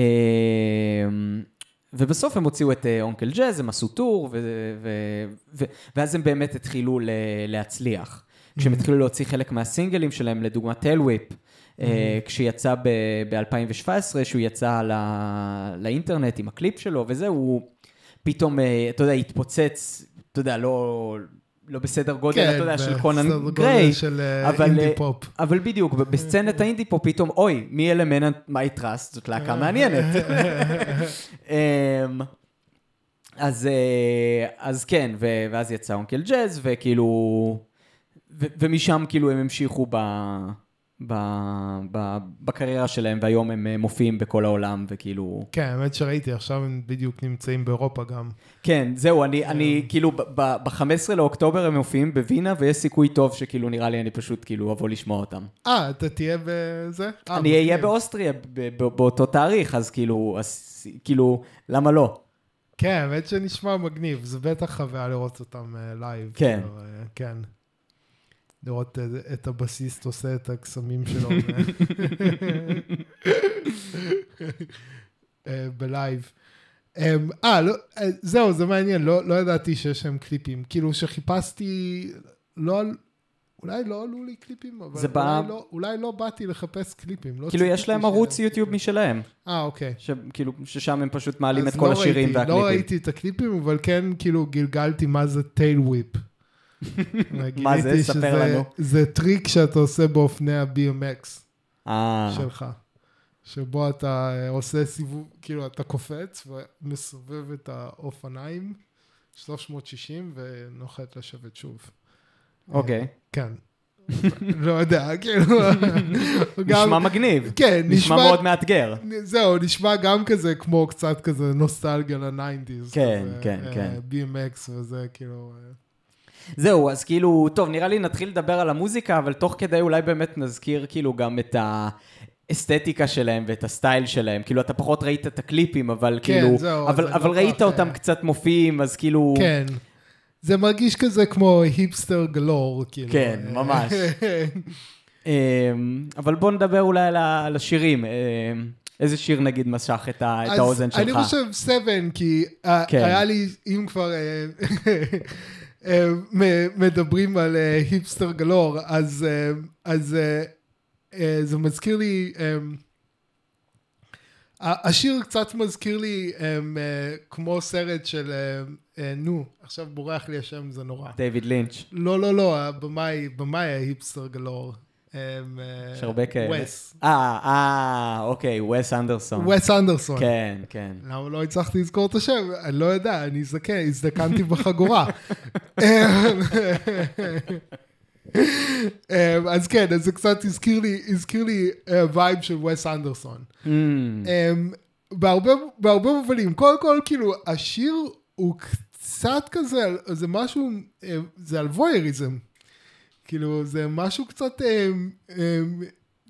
[SPEAKER 2] ובסוף הם הוציאו את אה, Oncle Jazz, הם עשו tour, ו- ו- ו- ואז הם באמת התחילו ל- להצליח. כשהם התחילו להוציא חלק מהסינגלים שלהם, לדוגמה Tailwhip, אה, כשיצא ב-2017, שהוא יצא ל- לאינטרנט עם הקליפ שלו, וזה, הוא פתאום, אה, אתה יודע, התפוצץ, אתה יודע, לא... לא בסדר גודל,
[SPEAKER 1] כן,
[SPEAKER 2] אתה יודע, של
[SPEAKER 1] בסדר
[SPEAKER 2] Conan
[SPEAKER 1] גודל
[SPEAKER 2] Gray,
[SPEAKER 1] של, אה,
[SPEAKER 2] אבל,
[SPEAKER 1] אינדי
[SPEAKER 2] אה,
[SPEAKER 1] פופ.
[SPEAKER 2] אבל בדיוק, בסצנת האינדי פה פתאום, אוי, מי אלה Men I Trust, זאת להקה מעניינת. <laughs> אמ, אז, אה, אז כן, ואז יצא Oncle Jazz, וכאילו, ו- ומשם כאילו הם המשיכו ב, בקריירה שלהם, והיום הם אה, מופיעים בכל העולם, וכאילו...
[SPEAKER 1] כן, האמת שראיתי, עכשיו הם בדיוק נמצאים באירופה גם.
[SPEAKER 2] כן, זהו, אני, אני כאילו, ב-15 לאוקטובר הם מופיעים בווינה, ויש סיכוי טוב שכאילו, נראה לי, אני פשוט כאילו אבוא לשמוע אותם.
[SPEAKER 1] אה, אתה תהיה בזה? אה,
[SPEAKER 2] אני אהיה. באוסטריה ב- ב- באותו תאריך, אז כאילו, אז, כאילו, למה לא?
[SPEAKER 1] כן, האמת שנשמע מגניב, זה בטח חוויה לראות אותם אה, לייב.
[SPEAKER 2] כן.
[SPEAKER 1] כאילו, אה, כן. לראות את- את הבסיסט עושה את הקסמים שלו <laughs> אה, בלייב. אמ, אה, לא, אה, זהו, זה מעניין, לא, לא ידעתי שיש להם קליפים. כאילו, שחיפשתי, לא, אולי לא עלו לי קליפים, אבל
[SPEAKER 2] זה
[SPEAKER 1] אולי,
[SPEAKER 2] בא-
[SPEAKER 1] לא, אולי לא באתי לחפש קליפים. לא
[SPEAKER 2] כאילו, יש להם ערוץ יוטיוב. משלהם,
[SPEAKER 1] אה, אוקיי.
[SPEAKER 2] שכאילו, ששם הם פשוט מעלים את כל
[SPEAKER 1] לא
[SPEAKER 2] השירים
[SPEAKER 1] ראיתי,
[SPEAKER 2] והקליפים.
[SPEAKER 1] לא ראיתי את הקליפים, אבל כן כאילו גלגלתי מה זה tailwhip. <laughs>
[SPEAKER 2] מה זה? ספר לנו.
[SPEAKER 1] זה טריק שאתה עושה באופני ה-BMX
[SPEAKER 2] אה,
[SPEAKER 1] שלך. שבו אתה אה, עושה סיבוב, כאילו אתה קופץ ומסובב את האופניים 360 ונוחת לשבת שוב.
[SPEAKER 2] אוקיי.
[SPEAKER 1] כן. לא יודע, <laughs> כאילו...
[SPEAKER 2] נשמע מגניב.
[SPEAKER 1] כן,
[SPEAKER 2] נשמע מאוד מאתגר.
[SPEAKER 1] זהו, נשמע גם כזה כמו קצת כזה נוסטלגיה לניינטיז.
[SPEAKER 2] כן, כן,
[SPEAKER 1] אה,
[SPEAKER 2] כן.
[SPEAKER 1] BMX וזה כאילו...
[SPEAKER 2] זהו, אז כאילו, טוב, נראה לי נתחיל לדבר על המוזיקה, אבל תוך כדי אולי באמת נזכיר כאילו גם את האסתטיקה שלהם ואת הסטייל שלהם. כאילו, אתה פחות ראית את הקליפים, אבל
[SPEAKER 1] כן,
[SPEAKER 2] כאילו...
[SPEAKER 1] זהו,
[SPEAKER 2] אבל, אבל
[SPEAKER 1] לא
[SPEAKER 2] ראית
[SPEAKER 1] כך,
[SPEAKER 2] אותם קצת מופיעים, אז כאילו...
[SPEAKER 1] כן. זה מרגיש כזה כמו היפסטר גלור, כאילו.
[SPEAKER 2] כן, ממש. <laughs> אמ, אבל בוא נדבר אולי על השירים. אמ, איזה שיר נגיד משך את ה- את האוזן שלך?
[SPEAKER 1] אני חושב סבן, כי אה,
[SPEAKER 2] כן.
[SPEAKER 1] היה לי, אם כבר אה, <laughs> מדברים על אה, היפסטר גלור, אז אה, אז, אה, אה, זה מזכיר לי, אה, השיר קצת מזכיר לי אה, אה, כמו סרט של, אה, אה, נו, עכשיו בורח לי השם, זה נורא.
[SPEAKER 2] דיוויד לינץ'.
[SPEAKER 1] לא, לא, לא, הבמאי, במאי ההיפסטר גלור. אמ,
[SPEAKER 2] יש הרבה כאלה.
[SPEAKER 1] וס.
[SPEAKER 2] אה, אה, אוקיי, וס אנדרסון.
[SPEAKER 1] וס אנדרסון.
[SPEAKER 2] כן, כן.
[SPEAKER 1] למה לא הצלחתי לזכור את השם? אני לא יודע, אני זקן, הזדקנתי בחגורה. <laughs> אמ, אז כן, אז זה קצת הזכיר לי, הזכיר לי אה, וייב של ווס אנדרסון. ממ, בהרבה, בהרבה מובנים, קודם כל, כאילו, השיר הוא קצת כזה, זה משהו, אה, זה על וויריזם. כאילו, זה משהו קצת, אה, אה,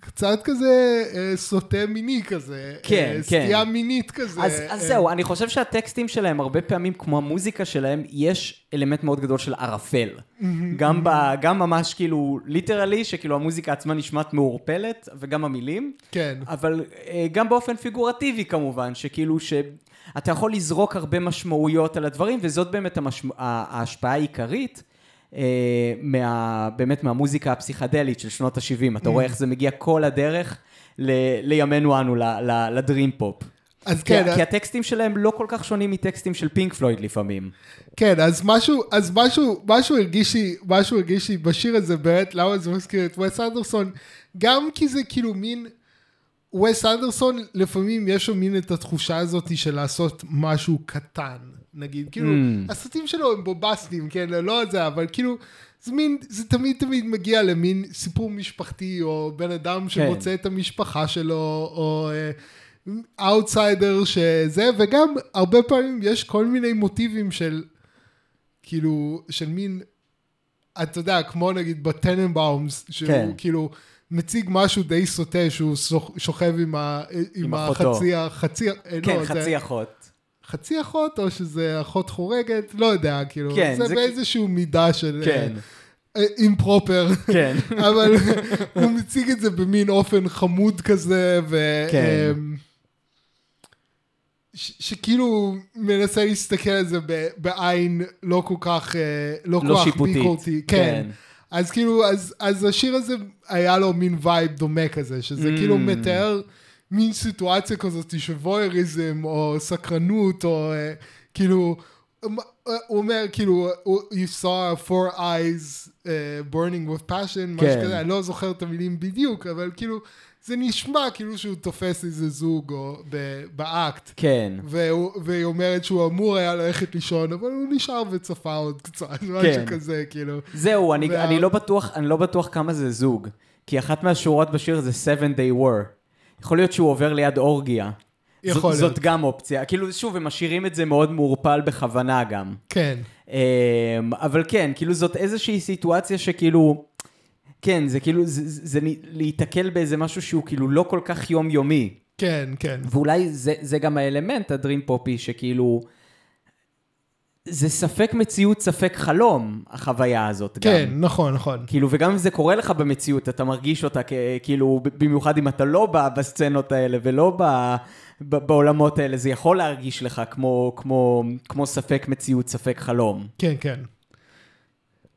[SPEAKER 1] קצת כזה אה, סוטה מיני כזה.
[SPEAKER 2] כן,
[SPEAKER 1] אה,
[SPEAKER 2] כן.
[SPEAKER 1] סטייה מינית כזה.
[SPEAKER 2] אז, אז זהו, אני חושב שהטקסטים שלהם, הרבה פעמים, כמו המוזיקה שלהם, יש אלמנט מאוד גדול של ערפל. גם, ב, גם ממש כאילו, ליטרלי, שכאילו המוזיקה עצמה נשמעת מעורפלת, וגם המילים.
[SPEAKER 1] כן,
[SPEAKER 2] אבל גם באופן פיגורטיבי כמובן, שכאילו שאתה יכול לזרוק הרבה משמעויות על הדברים, וזאת באמת המשמע... ההשפעה העיקרית. אה, מה, באמת מהמוזיקה הפסיכדלית של שנות ה-70. אתה רואה איך זה מגיע כל הדרך ל, לימינו אנו, לדרים פופ.
[SPEAKER 1] אז
[SPEAKER 2] כן,
[SPEAKER 1] כן,
[SPEAKER 2] כי הטקסטים שלהם לא כל כך שונים מטקסטים של פינק פלויד לפעמים.
[SPEAKER 1] כן, אז משהו, אז משהו, משהו הרגיש לי, משהו הרגיש לי בשיר הזה באמת, למה זה מזכיר את וס אנדרסון, גם כי זה כאילו מין, וס אנדרסון לפעמים יש לו מין את התחושה הזאת של לעשות משהו קטן, נגיד, כאילו,
[SPEAKER 2] Mm.
[SPEAKER 1] הסרטים שלו הם בובסטיים, כן, לא זה, אבל כאילו, זה מין, זה תמיד תמיד מגיע למין סיפור משפחתי, או בן אדם שמוצא את המשפחה שלו, או... אאוטסיידר שזה, וגם הרבה פעמים יש כל מיני מוטיבים של, כאילו, של מין, אתה יודע, כמו נגיד בטננבאומס, שהוא
[SPEAKER 2] כן.
[SPEAKER 1] כאילו מציג משהו די סוטה, שהוא שוכ- שוכב עם, ה, עם,
[SPEAKER 2] עם.
[SPEAKER 1] החצי, החצי,
[SPEAKER 2] כן,
[SPEAKER 1] לא,
[SPEAKER 2] חצי
[SPEAKER 1] זה,
[SPEAKER 2] אחות.
[SPEAKER 1] חצי אחות, או שזה אחות חורגת, לא יודע, כאילו,
[SPEAKER 2] כן,
[SPEAKER 1] זה,
[SPEAKER 2] זה
[SPEAKER 1] באיזשהו מידה של
[SPEAKER 2] כן,
[SPEAKER 1] improper.
[SPEAKER 2] כן. <laughs>
[SPEAKER 1] אבל הוא מציג את זה במין אופן חמוד כזה, ו...
[SPEAKER 2] כן.
[SPEAKER 1] אמ, ש- שכאילו מנסה להסתכל על זה ב- בעין לא כל כך, אה, לא כל
[SPEAKER 2] לא
[SPEAKER 1] כך. ביקורתי. כן. אז כאילו, אז, אז השיר הזה היה לו מין וייב דומה כזה, שזה
[SPEAKER 2] ממ.
[SPEAKER 1] כאילו מתאר מין סיטואציה כזאת של voyeurism, או סקרנות, או אה, כאילו, אה, הוא אומר כאילו, you saw four eyes uh, burning with passion, משהו
[SPEAKER 2] כן.
[SPEAKER 1] כזה, אני לא זוכר את המילים בדיוק, אבל כאילו, זה נשמע כאילו שהוא תופס איזה זוג או ב- באקט.
[SPEAKER 2] כן.
[SPEAKER 1] והוא, והיא אומרת שהוא אמור היה ללכת לישון, אבל הוא נשאר וצפה עוד קצת, משהו
[SPEAKER 2] כן.
[SPEAKER 1] כזה, כאילו.
[SPEAKER 2] זהו, אני,
[SPEAKER 1] וה-
[SPEAKER 2] אני, לא בטוח, אני לא בטוח כמה זה זוג. כי אחת מהשורות בשיר זה 7 day war. יכול להיות שהוא עובר ליד אורגיה.
[SPEAKER 1] יכול
[SPEAKER 2] זאת,
[SPEAKER 1] להיות.
[SPEAKER 2] זאת גם אופציה. כאילו, שוב, הם משאירים את זה מאוד מעורפל בכוונה גם.
[SPEAKER 1] כן,
[SPEAKER 2] אמ, אבל כן, כאילו זאת איזושהי סיטואציה שכאילו, כן, זה כאילו, זה, זה, זה להיתקל באיזה משהו שהוא כאילו לא כל כך יומיומי.
[SPEAKER 1] כן, כן.
[SPEAKER 2] ואולי זה, זה גם האלמנט, הדרים פופי, שכאילו, זה ספק מציאות, ספק חלום, החוויה הזאת גם.
[SPEAKER 1] כן, נכון, נכון.
[SPEAKER 2] כאילו, וגם אם זה קורה לך במציאות, אתה מרגיש אותה כ- כאילו, במיוחד אם אתה לא ב- בסצנות האלה ולא ב- ב- בעולמות האלה, זה יכול להרגיש לך כמו, כמו, כמו ספק מציאות, ספק חלום.
[SPEAKER 1] כן, כן.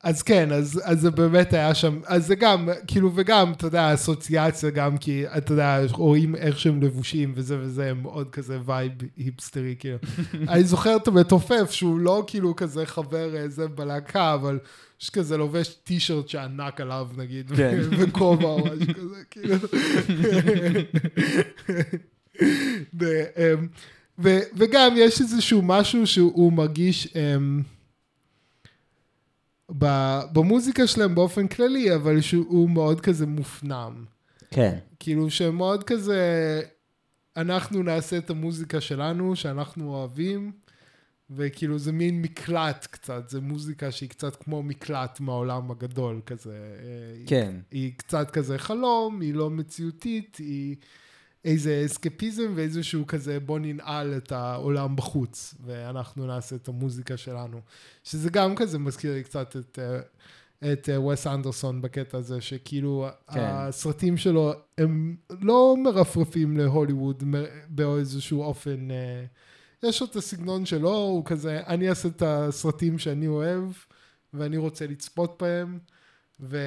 [SPEAKER 1] אז כן, אז, אז זה באמת היה שם, אז זה גם, כאילו, וגם, אתה יודע, אסוציאציה גם, כי, אתה יודע, רואים איך שהם לבושים וזה וזה, הם מאוד כזה וייב היפסטרי, כאילו. <laughs> אני זוכר את המתופף, שהוא לא כאילו כזה חבר אה, זה בלהקה, אבל שכזה לובש טישרט שענק עליו, נגיד,
[SPEAKER 2] כן. <laughs>
[SPEAKER 1] וכובע או משהו כזה, כאילו. <laughs> ו- אמ, ו- וגם יש איזשהו משהו שהוא מרגיש, אמ, במוזיקה שלהם באופן כללי, אבל שהוא מאוד כזה מופנם.
[SPEAKER 2] כן.
[SPEAKER 1] כאילו שמאוד כזה, אנחנו נעשה את המוזיקה שלנו, שאנחנו אוהבים, וכאילו זה מין מקלט קצת, זה מוזיקה שהיא קצת כמו מקלט מהעולם הגדול כזה. אה, היא-
[SPEAKER 2] כן.
[SPEAKER 1] היא קצת כזה חלום, היא לא מציאותית, היא איזה אסקפיזם ואיזשהו כזה בוא ננעל את העולם בחוץ, ואנחנו נעשה את המוזיקה שלנו. שזה גם כזה מזכיר לי קצת את, אה, את אה, וס אנדרסון בקטע הזה, שכאילו
[SPEAKER 2] כן.
[SPEAKER 1] הסרטים שלו הם לא מרפרפים להוליווד באיזשהו אופן, אה, יש לו את הסגנון שלו, הוא כזה, אני אעשה את הסרטים שאני אוהב, ואני רוצה לצפות בהם, ו...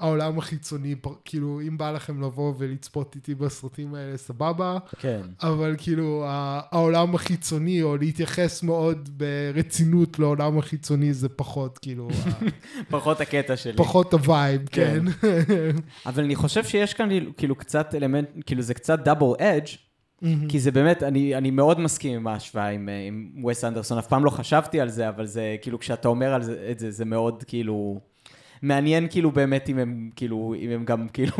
[SPEAKER 1] העולם החיצוני, כאילו, אם בא לכם לבוא ולצפות איתי בסרטים האלה, סבבה,
[SPEAKER 2] כן.
[SPEAKER 1] אבל כאילו, העולם החיצוני, או להתייחס מאוד ברצינות לעולם החיצוני, זה פחות, כאילו, <laughs>
[SPEAKER 2] פחות הקטע שלי.
[SPEAKER 1] פחות הווייב, כן.
[SPEAKER 2] כן. <laughs> אבל אני חושב שיש כאן כאילו קצת אלמנט, כאילו זה קצת double edge, כי זה באמת, אני, אני מאוד מסכים עם ההשוואה עם, עם וס אנדרסון, אף פעם לא חשבתי על זה, אבל זה כאילו, כשאתה אומר על זה, את זה, זה מאוד כאילו... מעניין כאילו באמת אם הם כאילו, אם הם גם כאילו,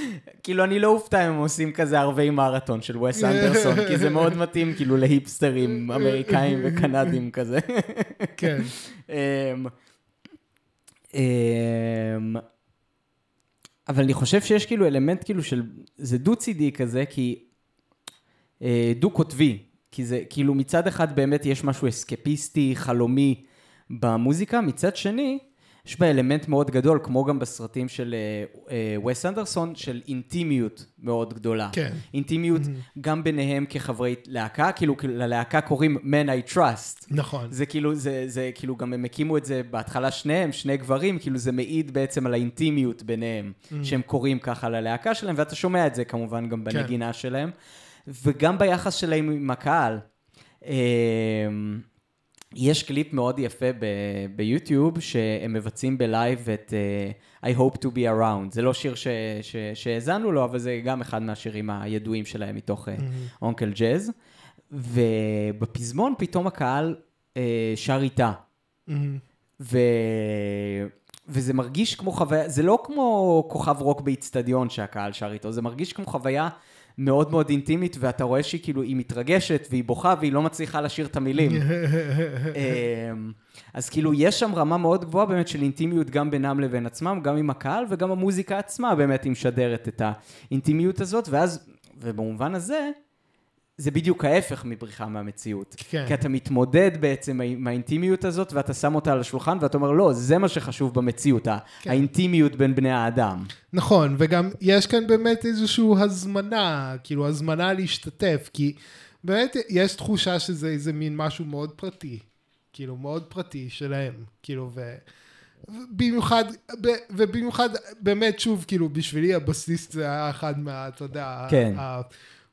[SPEAKER 2] <laughs> כאילו אני לא אופתע אם הם עושים כזה ערבי מרתון של וס אנדרסון, כי זה מאוד מתאים כאילו להיפסטרים אמריקאים וקנדים כזה. <laughs>
[SPEAKER 1] כן.
[SPEAKER 2] אמ, אמ, אבל אני חושב שיש כאילו אלמנט כאילו של, זה דו-צידי כזה, כי אה, דו-קוטבי, כי זה כאילו מצד אחד באמת יש משהו אסקפיסטי, חלומי במוזיקה, מצד שני, יש בה אלמנט מאוד גדול, כמו גם בסרטים של וס אנדרסון, של אינטימיות מאוד גדולה.
[SPEAKER 1] כן.
[SPEAKER 2] אינטימיות גם ביניהם כחברי להקה, כאילו ללהקה קוראים Man I Trust.
[SPEAKER 1] נכון.
[SPEAKER 2] זה כאילו, זה, זה כאילו, גם הם הקימו את זה בהתחלה שניהם, שני גברים, כאילו זה מעיד בעצם על האינטימיות ביניהם, mm. שהם קוראים ככה ללהקה שלהם, ואתה שומע את זה כמובן גם
[SPEAKER 1] כן.
[SPEAKER 2] בנגינה שלהם, וגם ביחס שלהם עם הקהל. יש קליפ מאוד יפה ב- ביוטיוב, שהם מבצעים בלייב את אה, I hope to be around. זה לא שיר ש- ש- שהאזנו לו, אבל זה גם אחד מהשירים הידועים שלהם מתוך Oncle Jazz. ובפזמון פתאום הקהל אה, שר איתה.
[SPEAKER 1] מהמם.
[SPEAKER 2] ו... וזה מרגיש כמו חוויה, זה לא כמו כוכב רוק באיצטדיון שהקהל שר איתו, זה מרגיש כמו חוויה מאוד מאוד אינטימית, ואתה רואה שהיא כאילו, היא מתרגשת והיא בוכה והיא לא מצליחה לשיר את המילים. <laughs> אמ, אז כאילו, יש שם רמה מאוד גבוהה באמת של אינטימיות גם בינם לבין עצמם, גם עם הקהל, וגם המוזיקה עצמה באמת היא משדרת את האינטימיות הזאת, ואז, ובמובן הזה, זה בדיוק ההפך מבריחה מהמציאות.
[SPEAKER 1] כן.
[SPEAKER 2] כי אתה מתמודד בעצם עם האינטימיות הזאת, ואתה שם אותה על השולחן, ואתה אומר, לא, זה מה שחשוב במציאות,
[SPEAKER 1] כן.
[SPEAKER 2] האינטימיות בין בני האדם.
[SPEAKER 1] נכון, וגם יש כאן באמת איזושהי הזמנה, כאילו הזמנה להשתתף, כי באמת יש תחושה שזה איזה מין משהו מאוד פרטי, כאילו מאוד פרטי שלהם, כאילו ו... במיוחד, ב- ובמיוחד, באמת, שוב, כאילו, בשבילי הבסיס זה היה אחד מה, אתה יודע,
[SPEAKER 2] כן.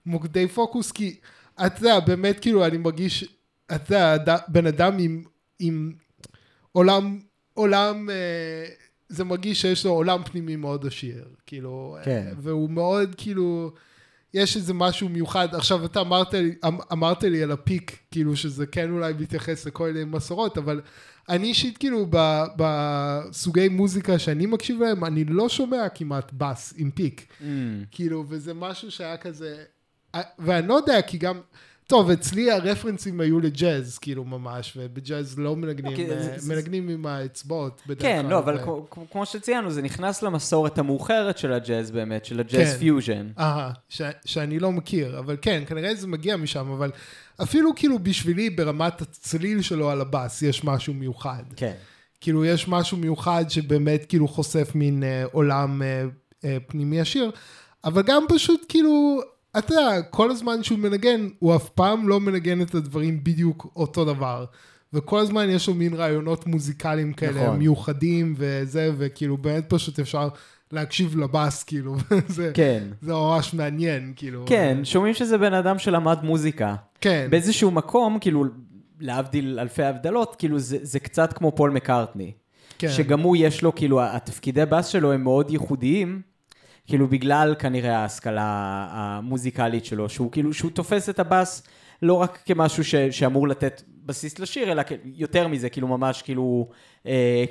[SPEAKER 1] המוקדי פוקוס, כי, אתה יודע, באמת, כאילו, אני מרגיש, אתה יודע, בן אדם עם, עם עולם, עולם, אה, זה מרגיש שיש לו עולם פנימי מאוד עשיר, כאילו,
[SPEAKER 2] כן.
[SPEAKER 1] אה, והוא מאוד, כאילו, יש איזה משהו מיוחד, עכשיו אתה אמרת לי, אמ- אמרת לי על ה pick, כאילו שזה כן אולי מתייחס לכל מיני מסורות, אבל אני אישית כאילו ב- בסוגי מוזיקה שאני מקשיב להם, אני לא שומע כמעט בס עם pick,
[SPEAKER 2] ממ.
[SPEAKER 1] כאילו, וזה משהו שהיה כזה, ואני לא יודע, כי גם, טוב, אצלי הרפרנסים היו לג'אז, כאילו ממש, ובג'אז לא מנגנים,
[SPEAKER 2] אוקיי, זה-
[SPEAKER 1] אה,
[SPEAKER 2] זה-
[SPEAKER 1] מנגנים עם האצבעות בדרך
[SPEAKER 2] כן,
[SPEAKER 1] כלל,
[SPEAKER 2] לא, אבל כמו- כמו- שציינו, זה נכנס למסורת המאוחרת של הג'אז באמת, של הג'אז
[SPEAKER 1] כן.
[SPEAKER 2] פיוז'ן.
[SPEAKER 1] אהה, שאני לא מכיר, אבל כן, כנראה זה מגיע משם, אבל אפילו כאילו בשבילי ברמת הצליל שלו על הבאס יש משהו מיוחד.
[SPEAKER 2] כן.
[SPEAKER 1] כאילו יש משהו מיוחד שבאמת כאילו חושף מין אה, עולם אה, אה, פנימי עשיר, אבל גם פשוט כאילו, אתה יודע, כל הזמן שהוא מנגן, הוא אף פעם לא מנגן את הדברים בדיוק אותו דבר. וכל הזמן יש לו מין רעיונות מוזיקליים כאלה
[SPEAKER 2] נכון.
[SPEAKER 1] מיוחדים וזה, וכאילו באמת פשוט אפשר להקשיב לבאס, כאילו, <laughs> זה,
[SPEAKER 2] כן.
[SPEAKER 1] זה ממש מעניין, כאילו.
[SPEAKER 2] כן, שומעים שזה בן אדם שלמד מוזיקה.
[SPEAKER 1] כן.
[SPEAKER 2] באיזשהו מקום, כאילו, להבדיל אלפי הבדלות, כאילו זה, זה קצת כמו פול מקארטני.
[SPEAKER 1] כן.
[SPEAKER 2] שגם הוא יש לו, כאילו, התפקידי בס שלו הם מאוד ייחודיים, כאילו בגלל כנראה ההשכלה המוזיקלית שלו, שהוא כאילו, שהוא תופס את הבס לא רק כמשהו ש, שאמור לתת בסיס לשיר, אלא יותר מזה, כאילו ממש כאילו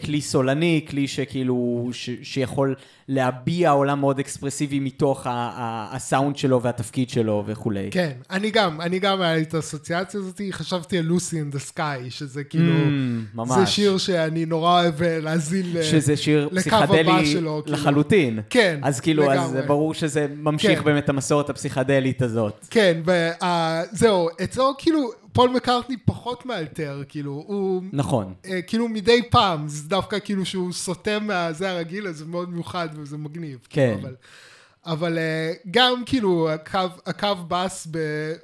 [SPEAKER 2] כלי סולני, כלי שכאילו, ש, שיכול להביע עולם מאוד אקספרסיבי מתוך ה, ה, הסאונד שלו והתפקיד שלו וכולי.
[SPEAKER 1] כן, אני גם, אני גם היה לי את האסוציאציה הזאת, חשבתי על לוסי אין דה סקאי, שזה כאילו,
[SPEAKER 2] Mm, ממש.
[SPEAKER 1] זה שיר שאני נורא אוהב אה, להאזין ל...
[SPEAKER 2] שזה שיר
[SPEAKER 1] לקו
[SPEAKER 2] פסיכדלי
[SPEAKER 1] הבא שלו, כאילו.
[SPEAKER 2] לחלוטין.
[SPEAKER 1] כן,
[SPEAKER 2] אז כאילו, אז
[SPEAKER 1] לגמרי.
[SPEAKER 2] ברור שזה ממשיך
[SPEAKER 1] כן.
[SPEAKER 2] באמת את המסורת הפסיכדלית הזאת.
[SPEAKER 1] כן, וזהו, אצלו כאילו, פול מקארטני פחות מאלתר, כאילו, הוא...
[SPEAKER 2] נכון.
[SPEAKER 1] אה, כאילו מדי פעם, זה דווקא כאילו שהוא סוטה מהזה הרגיל, אז זה מאוד מיוחד וזה מגניב.
[SPEAKER 2] כן.
[SPEAKER 1] כאילו, אבל, אבל אה, גם כאילו הקו, הקו בס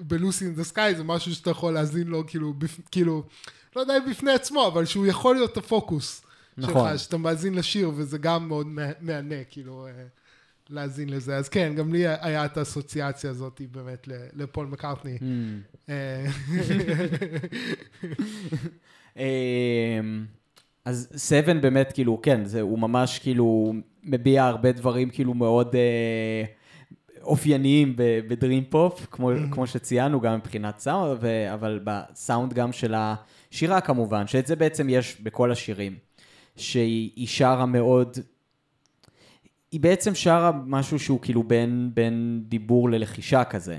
[SPEAKER 1] בלוסי אין דה סקאי זה משהו שאתה יכול להאזין לו כאילו, בפ, כאילו, לא יודע אם בפני עצמו, אבל שהוא יכול להיות הפוקוס
[SPEAKER 2] נכון.
[SPEAKER 1] שלך, שאתה מאזין לשיר, וזה גם מאוד מה- מהנה, כאילו, אה, להאזין לזה. אז כן, גם לי היה את האסוציאציה הזאת באמת לפול מקארטני. <laughs> <laughs>
[SPEAKER 2] אז סבן באמת, כאילו, כן, זה, הוא ממש כאילו מביע הרבה דברים כאילו מאוד אה, אופייניים בדרים פופ, כמו, כמו שציינו, גם מבחינת סאונד, ו- אבל בסאונד גם של השירה כמובן, שאת זה בעצם יש בכל השירים, שהיא שרה מאוד... היא בעצם שרה משהו שהוא כאילו בין, בין דיבור ללחישה כזה.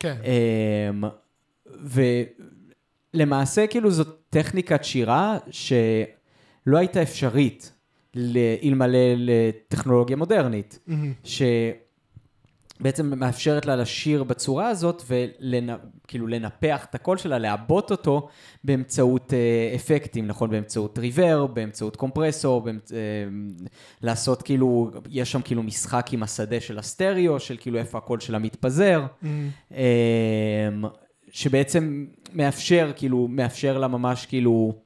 [SPEAKER 1] כן,
[SPEAKER 2] אמ, ולמעשה, כאילו, זאת טכניקת שירה שלא הייתה אפשרית אלמלא לטכנולוגיה מודרנית, שבעצם מאפשרת לה לשיר בצורה הזאת וכאילו לנפח את הקול שלה, לעבות אותו באמצעות אה, אפקטים, נכון? באמצעות ריברב, באמצעות קומפרסור, באמצ... אה, לעשות כאילו, יש שם כאילו משחק עם השדה של הסטריאו, של כאילו איפה הקול שלה מתפזר. אמ, שבעצם מאפשר, כאילו, מאפשר לה ממש כאילו,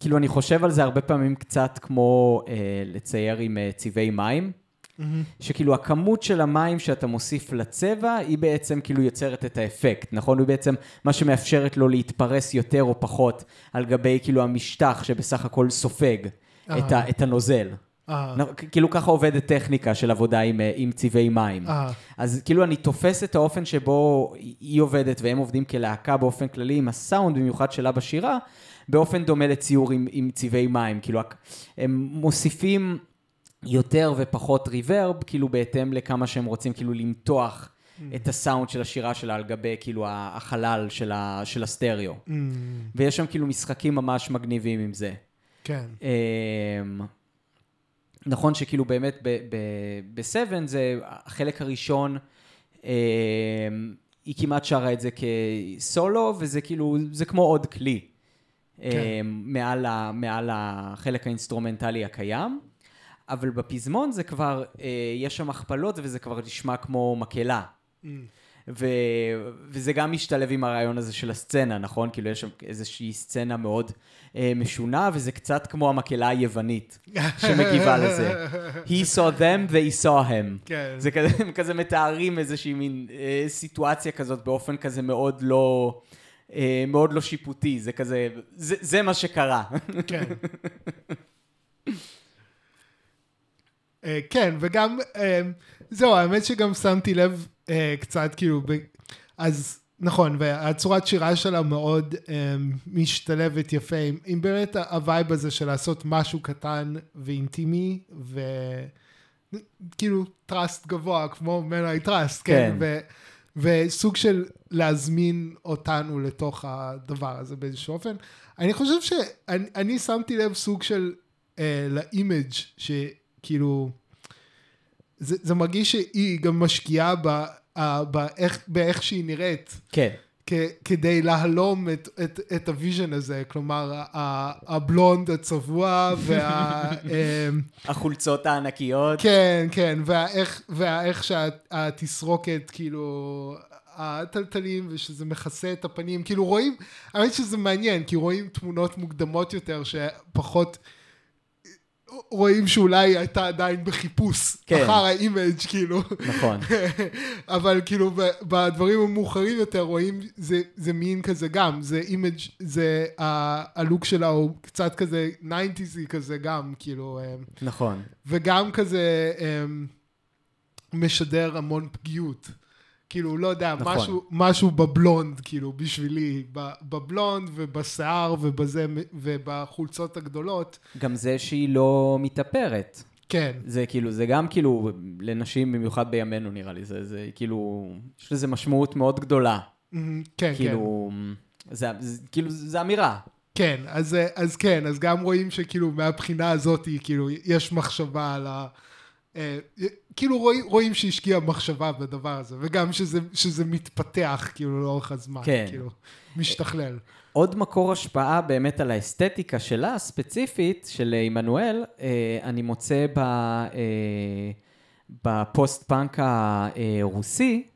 [SPEAKER 2] כאילו אני חושב על זה הרבה פעמים קצת כמו אה, לצייר עם אה, צבעי מים, שכאילו הכמות של המים שאתה מוסיף לצבע, היא בעצם כאילו יוצרת את האפקט, נכון? היא בעצם מה שמאפשרת לו להתפרס יותר או פחות על גבי כאילו המשטח שבסך הכל סופג את, ה, את הנוזל.
[SPEAKER 1] אה,
[SPEAKER 2] כאילו ככה עובדת טכניקה של עבודה עם, אה, עם צבעי מים.
[SPEAKER 1] אה,
[SPEAKER 2] אז כאילו אני תופס את האופן שבו היא עובדת והם עובדים כלהקה באופן כללי עם הסאונד, במיוחד שלה בשירה, באופן דומה לציור עם, עם צבעי מים. כאילו הם מוסיפים יותר ופחות ריברב, כאילו בהתאם לכמה שהם רוצים כאילו למתוח את הסאונד של השירה שלה על גבי כאילו החלל של, ה, של הסטריאו.
[SPEAKER 1] אמ,
[SPEAKER 2] ויש שם כאילו משחקים ממש מגניבים עם זה.
[SPEAKER 1] כן,
[SPEAKER 2] אמ, נכון שכאילו באמת ב-7 זה החלק הראשון, אמ, היא כמעט שרה את זה כסולו, וזה כאילו, זה כמו עוד כלי.
[SPEAKER 1] כן.
[SPEAKER 2] אמ, מעל, ה, מעל החלק האינסטרומנטלי הקיים, אבל בפזמון זה כבר, אה, יש שם הכפלות וזה כבר נשמע כמו מקהלה.
[SPEAKER 1] אמ,
[SPEAKER 2] ו... וזה גם משתלב עם הרעיון הזה של הסצנה, נכון? כאילו יש שם איזושהי סצנה מאוד אה, משונה, וזה קצת כמו המקהלה היוונית שמגיבה לזה. <laughs> He saw them, they saw him.
[SPEAKER 1] כן.
[SPEAKER 2] זה כזה, הם כזה מתארים איזושהי מין אה, סיטואציה כזאת באופן כזה מאוד לא... אה, מאוד לא שיפוטי, זה כזה, זה, זה מה שקרה.
[SPEAKER 1] כן. <laughs> אה, כן, וגם, אה, זהו, האמת שגם שמתי לב אה, קצת כאילו, ב- אז נכון, והצורת שירה שלה מאוד אה, משתלבת יפה עם, עם באמת הווייב הזה של לעשות משהו קטן ואינטימי, וכאילו trust גבוה, כמו I Trust, כן?
[SPEAKER 2] כן.
[SPEAKER 1] ו, וסוג של להזמין אותנו לתוך הדבר הזה באיזשהו אופן. אני חושב שאני אני שמתי לב סוג של אה, לאימג' שכאילו, זה, זה מרגיש שהיא גם משקיעה ב, אה, באיך, באיך שהיא נראית.
[SPEAKER 2] כן.
[SPEAKER 1] כ- כדי להלום את, את, את ה vision הזה, כלומר הבלונד הצבוע וה... <laughs> אמ,
[SPEAKER 2] החולצות הענקיות.
[SPEAKER 1] כן, כן, והאיך, והאיך שהתסרוקת, כאילו, התלתלים, ושזה מכסה את הפנים, כאילו רואים, האמת שזה מעניין, כי רואים תמונות מוקדמות יותר, שפחות, רואים שאולי הייתה עדיין בחיפוש,
[SPEAKER 2] כן.
[SPEAKER 1] אחר האימג', כאילו.
[SPEAKER 2] נכון. <laughs>
[SPEAKER 1] אבל כאילו בדברים המאוחרים יותר רואים זה, זה מין כזה גם, זה אימג', זה ה- הלוק שלה הוא קצת כזה 90'סי כזה גם, כאילו, אמ,
[SPEAKER 2] נכון.
[SPEAKER 1] וגם כזה אמ, משדר המון פגיעות. כאילו, לא יודע,
[SPEAKER 2] נכון.
[SPEAKER 1] משהו, משהו בבלונד, כאילו, בשבילי, בבלונד ובשיער ובזה, ובחולצות הגדולות.
[SPEAKER 2] גם זה שהיא לא מתאפרת.
[SPEAKER 1] כן,
[SPEAKER 2] זה כאילו, זה גם כאילו, לנשים במיוחד בימינו נראה לי, זה, זה כאילו, יש לזה משמעות מאוד גדולה.
[SPEAKER 1] מהמם, כן, כן.
[SPEAKER 2] כאילו, זה, זה, כאילו, זה אמירה.
[SPEAKER 1] כן, אז, אז כן, אז גם רואים שכאילו מהבחינה הזאת, כאילו, יש מחשבה על ה... כאילו רואים, רואים שהשקיע מחשבה בדבר הזה, וגם שזה, שזה מתפתח כאילו לאורך הזמן,
[SPEAKER 2] כן.
[SPEAKER 1] כאילו, משתכלל.
[SPEAKER 2] עוד מקור השפעה באמת על האסתטיקה שלה, ספציפית, של עמנואל, אה, אני מוצא ב, אה, בפוסט-פאנק הרוסי,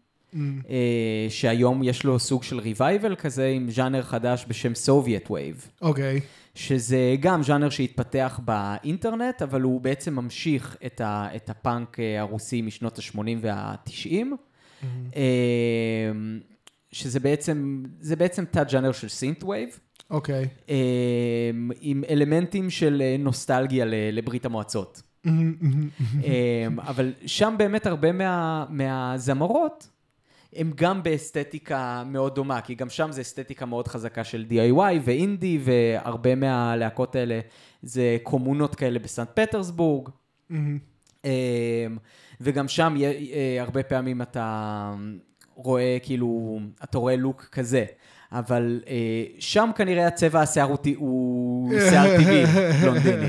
[SPEAKER 2] אה, שהיום יש לו סוג של revival כזה עם ז'אנר חדש בשם Soviet wave.
[SPEAKER 1] אוקיי.
[SPEAKER 2] שזה גם ז'אנר שהתפתח באינטרנט, אבל הוא בעצם ממשיך את, ה, את הפאנק אה, הרוסי משנות ה-80 וה-90, אה, שזה בעצם, זה בעצם תת-ז'אנר של synth wave,
[SPEAKER 1] אוקיי.
[SPEAKER 2] עם אלמנטים של נוסטלגיה לברית המועצות. אבל שם באמת הרבה מה, מהזמרות הם גם באסתטיקה מאוד דומה, כי גם שם זה אסתטיקה מאוד חזקה של DIY ואינדי, והרבה מהלהקות האלה זה קומונות כאלה בסנט פטרסבורג. וגם שם הרבה פעמים אתה רואה כאילו, אתה רואה לוק כזה. אבל אה, שם כנראה הצבע השיער הוא שיער טבעי, <laughs> בלונדיני.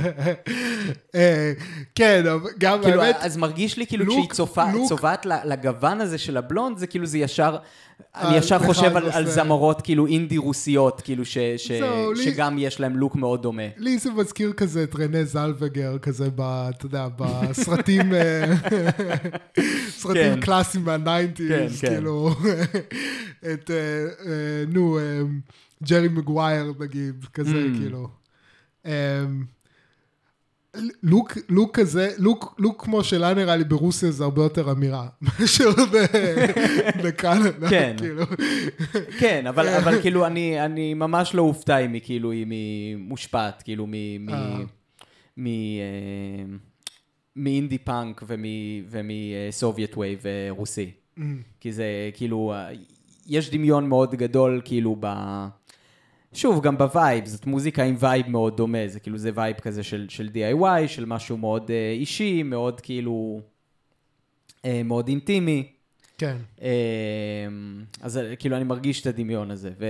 [SPEAKER 1] אה, כן, גם
[SPEAKER 2] כאילו, האמת... אז מרגיש לי כאילו כשהיא צובעת לגוון הזה של הבלונד, זה כאילו זה ישר... אני ישר חושב על, על זמרות כאילו אינדי רוסיות, כאילו ש, ש, so, שגם לי, יש להם לוק מאוד דומה.
[SPEAKER 1] לי זה מזכיר כזה את רנה זלווגר, כזה, ב, אתה יודע, בסרטים, אה, <laughs> סרטים כן. קלאסיים מה nineties, כן, כן. כאילו, <laughs> את, uh, uh, נו, ג'רי מגווייר נגיד, כזה, mm. כאילו. לוק, לוק כזה, לוק, לוק כמו שלה נראה לי ברוסיה זה הרבה יותר אמירה, מאשר <laughs> בקנדה,
[SPEAKER 2] כן, כאילו. כן, אבל, אבל כאילו אני, אני ממש לא אופתע אם היא כאילו, אם היא מושפעת, כאילו, מ... מ, אה. מ אה, מ indie punk ומ Soviet wave רוסי. Mm. כי זה כאילו, יש דמיון מאוד גדול כאילו ב... שוב, גם בווייב, זאת מוזיקה עם וייב מאוד דומה, זה כאילו, זה וייב כזה של, של DIY, של משהו מאוד uh, אישי, מאוד כאילו, uh, מאוד אינטימי.
[SPEAKER 1] כן. Uh,
[SPEAKER 2] אז כאילו, אני מרגיש את הדמיון הזה, ו...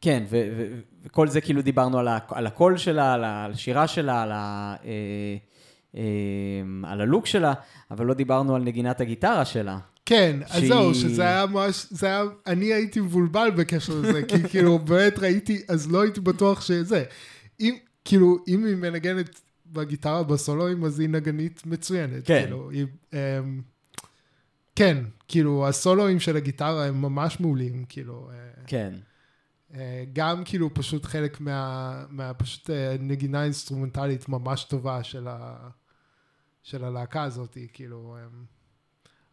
[SPEAKER 2] כן, ו- ו- וכל זה כאילו דיברנו על, ה- על הקול שלה, על השירה שלה, על, ה- אה, אה, על הלוק שלה, אבל לא דיברנו על נגינת הגיטרה שלה.
[SPEAKER 1] כן, אז זהו, שזה היה ממש, זה היה, אני הייתי מבולבל בקשר לזה, כי <laughs> כאילו באמת ראיתי, אז לא הייתי בטוח שזה. אם, כאילו, אם היא מנגנת בגיטרה בסולואים, אז היא נגנית מצוינת.
[SPEAKER 2] כן.
[SPEAKER 1] כאילו, היא, um, כן, כאילו, הסולואים של הגיטרה הם ממש מעולים, כאילו.
[SPEAKER 2] אה, כן.
[SPEAKER 1] Uh, גם כאילו פשוט חלק מה, מה פשוט uh, נגינה אינסטרומנטלית ממש טובה של, ה, של הלהקה הזאת, כאילו. Um,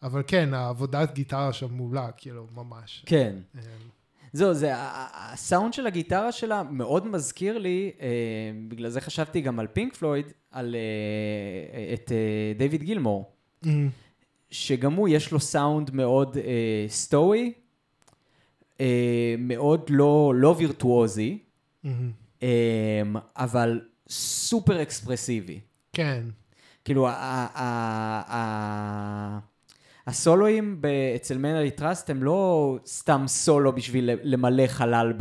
[SPEAKER 1] אבל כן, העבודת גיטרה שם מעולה, כאילו, ממש.
[SPEAKER 2] כן. אמ. זהו, זה, הסאונד של הגיטרה שלה מאוד מזכיר לי, אה, בגלל זה חשבתי גם על פינק פלויד, על אה, את אה, דיוויד גילמור, mm. שגם הוא, יש לו סאונד מאוד אה, סטואי, אה, מאוד לא, לא וירטואוזי, mm-hmm. אה, אבל סופר אקספרסיבי.
[SPEAKER 1] כן.
[SPEAKER 2] כאילו, ה... הסולואים אצל מנלי טראסט הם לא סתם סולו בשביל למלא חלל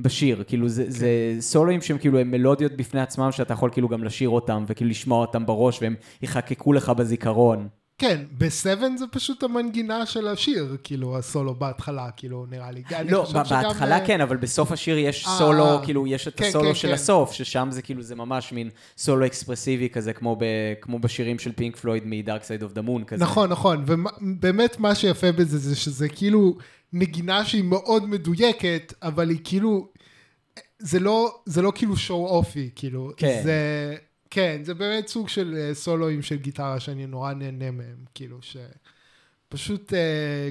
[SPEAKER 2] בשיר, כאילו זה, כן. זה סולואים שהם כאילו הם מלודיות בפני עצמם שאתה יכול כאילו גם לשיר אותם וכאילו לשמוע אותם בראש והם יחקקו לך בזיכרון.
[SPEAKER 1] כן, בסבן זה פשוט המנגינה של השיר, כאילו, הסולו בהתחלה, כאילו, נראה לי.
[SPEAKER 2] לא, בהתחלה שגם... כן, אבל בסוף השיר יש 아, אה, סולו, כאילו, יש את כן, הסולו כן, של כן. הסוף, ששם זה כאילו, זה ממש מין סולו אקספרסיבי כזה, כמו, ב, כמו בשירים של פינק פלויד מ-Dark Side of the Moon כזה.
[SPEAKER 1] נכון, נכון, ובאמת מה שיפה בזה זה שזה כאילו נגינה שהיא מאוד מדויקת, אבל היא כאילו, זה לא, זה לא כאילו שואו אופי, כאילו, כן. זה... כן, זה באמת סוג של uh, סולואים של גיטרה שאני נורא נהנה מהם, כאילו, שפשוט uh,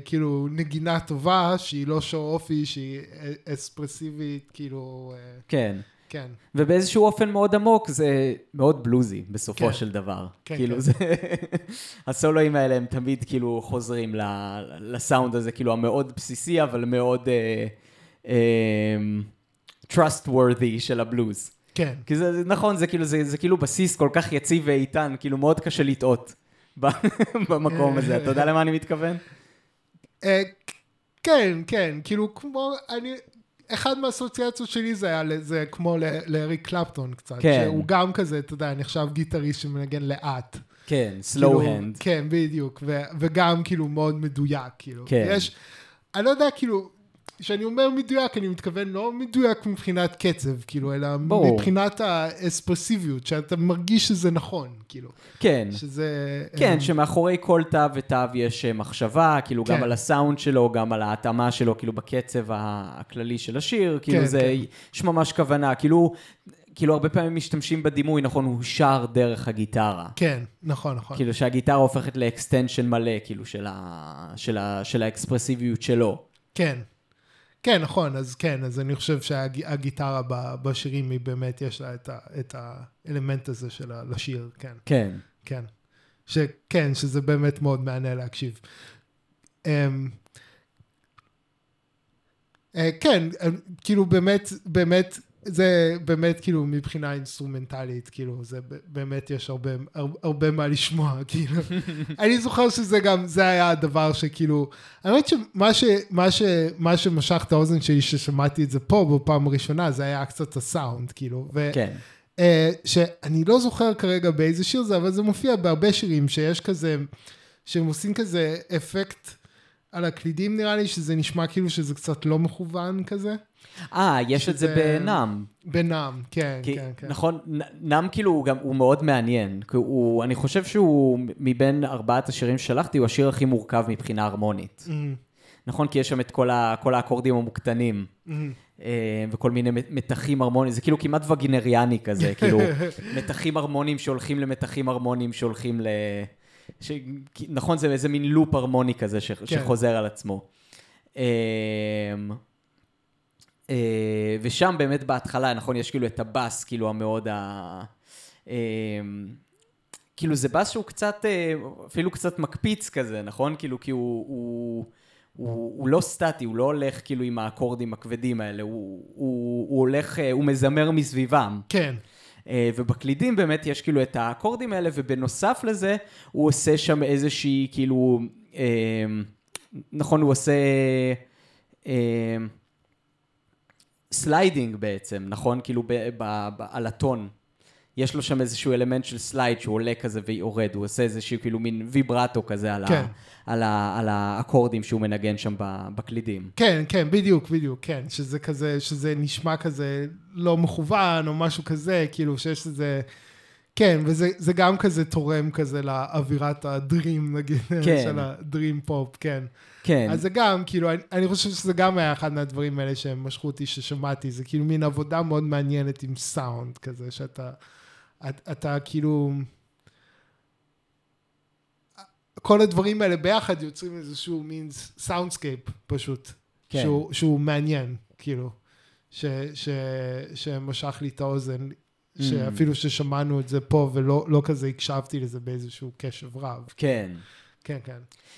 [SPEAKER 1] כאילו נגינה טובה, שהיא לא שואו אופי, שהיא אספרסיבית, כאילו... Uh,
[SPEAKER 2] כן.
[SPEAKER 1] כן.
[SPEAKER 2] ובאיזשהו אופן מאוד עמוק זה מאוד בלוזי בסופו כן. של דבר. כן, כאילו כן. זה... <laughs> הסולואים האלה הם תמיד כאילו חוזרים לסאונד הזה, כאילו המאוד בסיסי, אבל מאוד uh, uh, trustworthy של הבלוז.
[SPEAKER 1] כן.
[SPEAKER 2] כי זה נכון, זה כאילו, זה, זה כאילו בסיס כל כך יציב ואיתן, כאילו מאוד קשה לטעות <laughs> במקום הזה. אתה יודע למה אני מתכוון?
[SPEAKER 1] אה, כן, כן, כאילו כמו, אני, אחד מהאסוציאציות שלי זה היה לזה כמו לאריק קלפטון קצת. כן. שהוא גם כזה, אתה יודע, נחשב גיטריסט שמנגן לאט.
[SPEAKER 2] כן, slow כאילו, hand.
[SPEAKER 1] כן, בדיוק, ו, וגם כאילו מאוד מדויק, כאילו. כן. יש, אני לא יודע, כאילו, כשאני אומר מדויק, אני מתכוון לא מדויק מבחינת קצב, כאילו, אלא
[SPEAKER 2] ברור.
[SPEAKER 1] מבחינת האספרסיביות, שאתה מרגיש שזה נכון, כאילו.
[SPEAKER 2] כן.
[SPEAKER 1] שזה...
[SPEAKER 2] כן,
[SPEAKER 1] אה,
[SPEAKER 2] שמאחורי כל תו ותו יש אה, מחשבה, כאילו גם
[SPEAKER 1] כן.
[SPEAKER 2] על הסאונד שלו, גם על ההתאמה שלו, כאילו בקצב הכללי של השיר, כאילו
[SPEAKER 1] כן,
[SPEAKER 2] זה,
[SPEAKER 1] כן.
[SPEAKER 2] יש ממש כוונה, כאילו, כאילו הרבה פעמים משתמשים בדימוי, נכון, הוא שר דרך הגיטרה.
[SPEAKER 1] כן, נכון, נכון.
[SPEAKER 2] כאילו שהגיטרה הופכת ל extension מלא, כאילו, של, ה, של, ה, של האקספרסיביות שלו.
[SPEAKER 1] כן. כן, נכון, אז כן, אז אני חושב שהגיטרה בשירים היא באמת, יש לה את, ה, את האלמנט הזה של ה- לשיר, כן,
[SPEAKER 2] כן.
[SPEAKER 1] כן. שכן, שזה באמת מאוד מענה להקשיב. Um, uh, כן, uh, כאילו באמת, באמת, זה באמת כאילו מבחינה אינסטרומנטלית, כאילו זה באמת יש הרבה, הרבה, מה לשמוע, <laughs> כאילו. אני זוכר שזה גם, זה היה הדבר שכאילו, האמת שמה ש, מה ש, מה שמשך את האוזן שלי ששמעתי את זה פה בפעם הראשונה, זה היה קצת הסאונד, כאילו. ו,
[SPEAKER 2] כן.
[SPEAKER 1] אה, שאני לא זוכר כרגע באיזה שיר זה, אבל זה מופיע בהרבה שירים שיש כזה, שהם עושים כזה אפקט על הקלידים נראה לי, שזה נשמע כאילו שזה קצת לא מכוון כזה.
[SPEAKER 2] אה, יש את זה
[SPEAKER 1] שזה-
[SPEAKER 2] בנאם.
[SPEAKER 1] בנאם, כן,
[SPEAKER 2] כי,
[SPEAKER 1] כן, כן.
[SPEAKER 2] נכון, נאם כאילו הוא גם, הוא מאוד מעניין. הוא, אני חושב שהוא מבין ארבעת השירים ששלחתי, הוא השיר הכי מורכב מבחינה הרמונית.
[SPEAKER 1] Mm,
[SPEAKER 2] נכון? כי יש שם את כל, ה, כל האקורדים המוקטנים.
[SPEAKER 1] mm.
[SPEAKER 2] אה, וכל מיני מתחים הרמוניים, זה כאילו כמעט וגינריאני כזה, כאילו <laughs> מתחים הרמוניים שהולכים למתחים הרמוניים שהולכים ל... ש... נכון, זה איזה מין לופ הרמוני כזה ש... שחוזר על עצמו. אה, אה, ושם באמת בהתחלה, נכון, יש כאילו את הבאס, כאילו המאוד ה... אה, כאילו זה בס שהוא קצת, אה, אפילו קצת מקפיץ כזה, נכון? כאילו, כי הוא, הוא, הוא, הוא לא סטטי, הוא לא הולך כאילו עם האקורדים הכבדים האלה, הוא, הוא, הוא הולך, אה, הוא מזמר מסביבם.
[SPEAKER 1] כן,
[SPEAKER 2] ובקלידים באמת יש כאילו את האקורדים האלה, ובנוסף לזה, הוא עושה שם איזושהי, כאילו, אה, נכון, הוא עושה אה, sliding בעצם, נכון? כאילו על הטון. יש לו שם איזשהו אלמנט של slide שהוא עולה כזה ויורד, הוא עושה איזשהו כאילו מין ויברטו כזה על,
[SPEAKER 1] כן.
[SPEAKER 2] ה, על, ה, על האקורדים שהוא מנגן שם בקלידים.
[SPEAKER 1] כן, כן, בדיוק, בדיוק, כן, שזה כזה, שזה נשמע כזה לא מכוון או משהו כזה, כאילו שיש איזה, כן, וזה זה גם כזה תורם כזה לאווירת ה dream, נגיד, <laughs>
[SPEAKER 2] כן.
[SPEAKER 1] של ה dream pop, כן.
[SPEAKER 2] כן,
[SPEAKER 1] אז זה גם, כאילו, אני, אני חושב שזה גם היה אחד מהדברים האלה שהם משכו אותי ששמעתי, זה כאילו מין עבודה מאוד מעניינת עם סאונד כזה, שאתה, את, אתה כאילו, כל הדברים האלה ביחד יוצרים איזשהו מין soundscape פשוט,
[SPEAKER 2] כן.
[SPEAKER 1] שהוא, שהוא מעניין, כאילו, ש, ש, שמשך לי את האוזן, שאפילו ששמענו את זה פה ולא לא כזה הקשבתי לזה באיזשהו קשב רב.
[SPEAKER 2] כן.
[SPEAKER 1] כן, כן.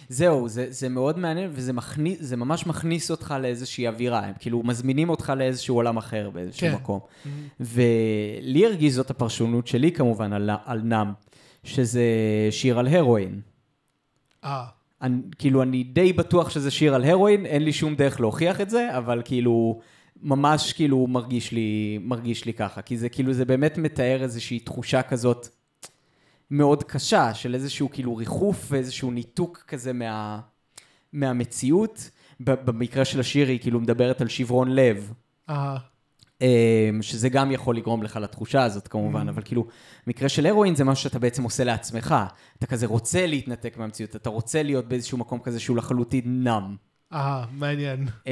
[SPEAKER 2] זהו, זה, זה מאוד מעניין, וזה מכניס, זה ממש מכניס אותך לאיזושהי אווירה, הם כאילו מזמינים אותך לאיזשהו עולם אחר באיזשהו
[SPEAKER 1] כן.
[SPEAKER 2] מקום. ולי הרגיז זאת הפרשנות שלי כמובן על, על נאם, שזה שיר על הרואין.
[SPEAKER 1] אה,
[SPEAKER 2] אני, כאילו, אני די בטוח שזה שיר על הרואין, אין לי שום דרך להוכיח את זה, אבל כאילו, ממש כאילו מרגיש לי, מרגיש לי ככה, כי זה כאילו, זה באמת מתאר איזושהי תחושה כזאת מאוד קשה, של איזשהו כאילו ריחוף ואיזשהו ניתוק כזה מה, מהמציאות. במקרה של השיר היא כאילו מדברת על שברון לב.
[SPEAKER 1] אה,
[SPEAKER 2] אמ, שזה גם יכול לגרום לך לתחושה הזאת כמובן, אבל כאילו, מקרה של הרואין זה משהו שאתה בעצם עושה לעצמך. אתה כזה רוצה להתנתק מהמציאות, אתה רוצה להיות באיזשהו מקום כזה שהוא לחלוטין נם.
[SPEAKER 1] אה, מעניין.
[SPEAKER 2] אמ,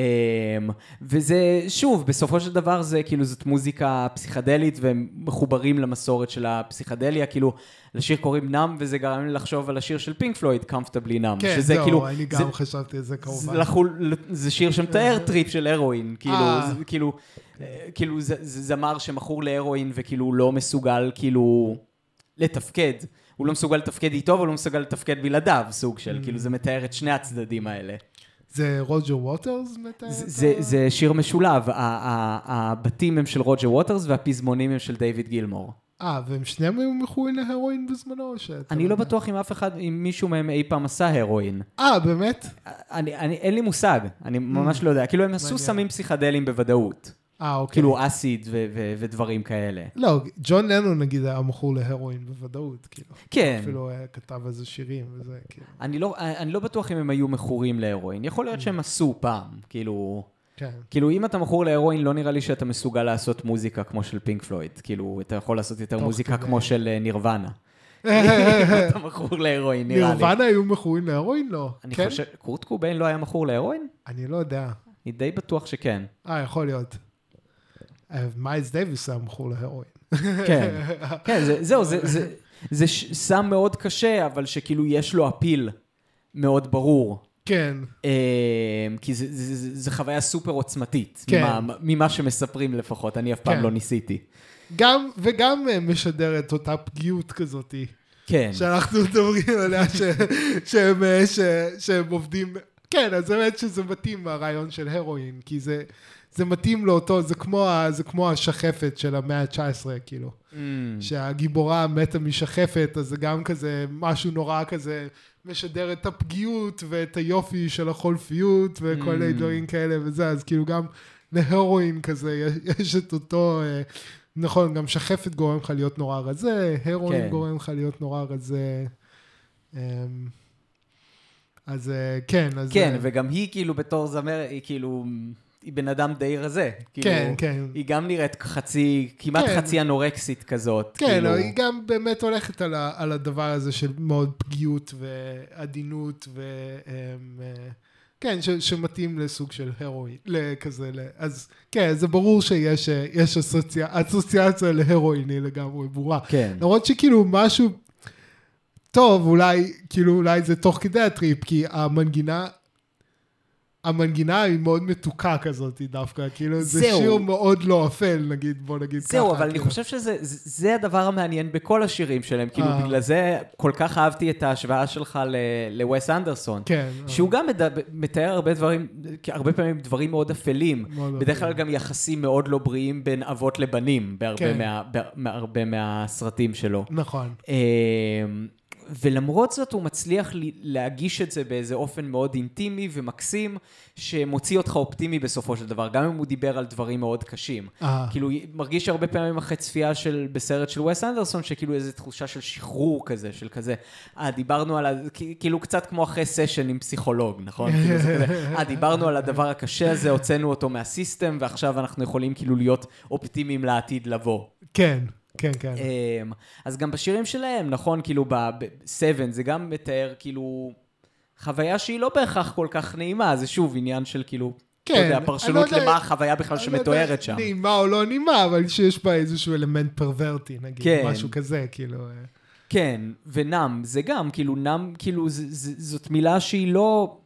[SPEAKER 2] וזה, שוב, בסופו של דבר זה כאילו, זאת מוזיקה פסיכדלית והם מחוברים למסורת של הפסיכדליה, כאילו, לשיר קוראים נם, וזה גרם לי לחשוב על השיר של פינק פלויד, Comfortably נם.
[SPEAKER 1] כן, זהו,
[SPEAKER 2] כאילו,
[SPEAKER 1] אני
[SPEAKER 2] זה-
[SPEAKER 1] גם חשבתי על זה
[SPEAKER 2] זה,
[SPEAKER 1] כמובן.
[SPEAKER 2] לחול, זה שיר שמתאר טריפ של הרואין, כאילו,
[SPEAKER 1] אה.
[SPEAKER 2] זה, כאילו, אה, כאילו זה, זה זמר שמכור להרואין וכאילו לא מסוגל כאילו לתפקד. הוא לא מסוגל לתפקד איתו, אבל הוא לא מסוגל לתפקד בלעדיו, סוג של, כאילו זה מתאר את שני הצדדים האלה.
[SPEAKER 1] זה רוג'ר ווטרס מתאר?
[SPEAKER 2] זה, שיר משולב, הבתים הם של רוג'ר ווטרס והפזמונים הם של דיוויד גילמור.
[SPEAKER 1] אה, והם שניהם היו מכורים להרואין בזמנו?
[SPEAKER 2] אני לא? בטוח אם אף אחד, אם מישהו מהם אי פעם עשה הרואין.
[SPEAKER 1] אה, באמת?
[SPEAKER 2] אני, אני, אין לי מושג, אני ממש לא יודע. כאילו הם עשו. סמים פסיכדליים בוודאות.
[SPEAKER 1] אה, אוקיי.
[SPEAKER 2] כאילו אסיד ו- ו- ודברים כאלה.
[SPEAKER 1] לא, ג'ון לנון נגיד היה מכור להרואין בוודאות, כאילו.
[SPEAKER 2] כן.
[SPEAKER 1] אפילו היה כתב איזה שירים וזה, כאילו.
[SPEAKER 2] אני לא, אני לא בטוח אם הם היו מכורים להרואין. יכול להיות שהם עשו פעם, כאילו...
[SPEAKER 1] כן.
[SPEAKER 2] כאילו, אם אתה מכור להרואין, לא נראה לי שאתה מסוגל לעשות מוזיקה כמו של פינק פלויד. כאילו, אתה יכול לעשות יותר מוזיקה. כמו של אה, נירוונה. <laughs> אתה מכור להרואין, נראה לי.
[SPEAKER 1] נירוונה היו מכורים להרואין? לא.
[SPEAKER 2] אני
[SPEAKER 1] כן?
[SPEAKER 2] חושב, קורט קוביין לא היה מכור להרואין?
[SPEAKER 1] אני לא יודע.
[SPEAKER 2] אני די בטוח שכן.
[SPEAKER 1] אה, יכול להיות. אה, מיילס דייוויס היה מכור להרואין.
[SPEAKER 2] כן, <laughs> כן, זה, זהו, זה, זה, זה ש- סם מאוד קשה, אבל שכאילו יש לו אפיל מאוד ברור.
[SPEAKER 1] כן,
[SPEAKER 2] אה, כי זה, זה, זה, זה חוויה סופר עוצמתית,
[SPEAKER 1] כן.
[SPEAKER 2] ממה, ממה שמספרים לפחות, אני אף פעם
[SPEAKER 1] כן.
[SPEAKER 2] לא ניסיתי.
[SPEAKER 1] גם, וגם אה, משדר את אותה פגיעות כזאתי,
[SPEAKER 2] כן,
[SPEAKER 1] שאנחנו מדברים עליה, ש, שהם, ש, שהם עובדים, כן, אז באמת שזה מתאים הרעיון של הרואין, כי זה, זה מתאים לאותו, זה כמו, זה כמו השחפת של המאה ה-19, כאילו.
[SPEAKER 2] Mm,
[SPEAKER 1] שהגיבורה מתה משחפת, אז זה גם כזה משהו נורא כזה משדר את הפגיעות ואת היופי של החולפיות וכל מיני
[SPEAKER 2] Mm.
[SPEAKER 1] דברים כאלה וזה, אז כאילו גם להרואין כזה, יש, <laughs> יש את אותו, אה, נכון, גם שחפת גורם לך להיות נורא רזה, הרואין
[SPEAKER 2] כן.
[SPEAKER 1] גורם לך להיות נורא רזה. אמ, אז אה, כן, אז...
[SPEAKER 2] כן,
[SPEAKER 1] אה,
[SPEAKER 2] וגם היא כאילו בתור זמר, היא כאילו, היא בן אדם די רזה. כאילו,
[SPEAKER 1] כן, כן.
[SPEAKER 2] היא גם נראית חצי, כמעט
[SPEAKER 1] כן.
[SPEAKER 2] חצי אנורקסית כזאת.
[SPEAKER 1] כן,
[SPEAKER 2] כאילו,
[SPEAKER 1] היא גם באמת הולכת על, ה, על הדבר הזה של מאוד פגיעות ועדינות ו... אמ, אה, כן, ש, שמתאים לסוג של הרואין, לכזה, ל... אז כן, זה ברור שיש אה, יש אסוציה, אסוציאציה להרואין היא לגמרי ברורה.
[SPEAKER 2] כן.
[SPEAKER 1] למרות שכאילו משהו טוב, אולי, כאילו אולי זה תוך כדי הטריפ, כי המנגינה, המנגינה היא מאוד מתוקה כזאת דווקא, כאילו זה
[SPEAKER 2] זהו.
[SPEAKER 1] שיר מאוד לא אפל, נגיד, בוא נגיד ככה.
[SPEAKER 2] זהו, אבל אני
[SPEAKER 1] כאילו.
[SPEAKER 2] חושב שזה זה- זה הדבר המעניין בכל השירים שלהם. כאילו,
[SPEAKER 1] אה.
[SPEAKER 2] בגלל זה כל כך אהבתי את ההשוואה שלך לווס אנדרסון.
[SPEAKER 1] כן.
[SPEAKER 2] שהוא גם מדבר- מתאר הרבה דברים, הרבה פעמים דברים מאוד אפלים.
[SPEAKER 1] מאוד
[SPEAKER 2] בדרך כלל. גם יחסים מאוד לא בריאים בין אבות לבנים, בהרבה
[SPEAKER 1] כן.
[SPEAKER 2] מה- בהרבה מהסרטים שלו.
[SPEAKER 1] נכון.
[SPEAKER 2] אמ, ולמרות זאת הוא מצליח לי- להגיש את זה באיזה אופן מאוד אינטימי ומקסים, שמוציא אותך אופטימי בסופו של דבר, גם אם הוא דיבר על דברים מאוד קשים.
[SPEAKER 1] אה,
[SPEAKER 2] כאילו, מרגיש הרבה פעמים אחרי צפייה של, בסרט של וס אנדרסון, שכאילו איזו תחושה של שחרור כזה, של כזה, אה, דיברנו על ה... כאילו קצת כמו אחרי סשן עם פסיכולוג, נכון? כאילו זה כזה, אה, דיברנו על הדבר הקשה הזה, הוצאנו אותו מהסיסטם, ועכשיו אנחנו יכולים כאילו להיות אופטימיים לעתיד לבוא.
[SPEAKER 1] כן, כן, כן.
[SPEAKER 2] אמ, אז גם בשירים שלהם, נכון, כאילו ב-7 זה גם מתאר כאילו חוויה שהיא לא בהכרח כל כך נעימה, זה שוב עניין של כאילו,
[SPEAKER 1] כן,
[SPEAKER 2] אתה יודע, פרשנות
[SPEAKER 1] לא יודע-
[SPEAKER 2] למה החוויה בכלל
[SPEAKER 1] לא יודע
[SPEAKER 2] שמתוארת שם.
[SPEAKER 1] נעימה או לא נעימה, אבל שיש בה איזשהו אלמנט פרוורטי, נגיד,
[SPEAKER 2] כן.
[SPEAKER 1] משהו כזה, כאילו... אה,
[SPEAKER 2] כן, ונם, זה גם, כאילו, נם, כאילו, ז, ז, זאת מילה שהיא לא...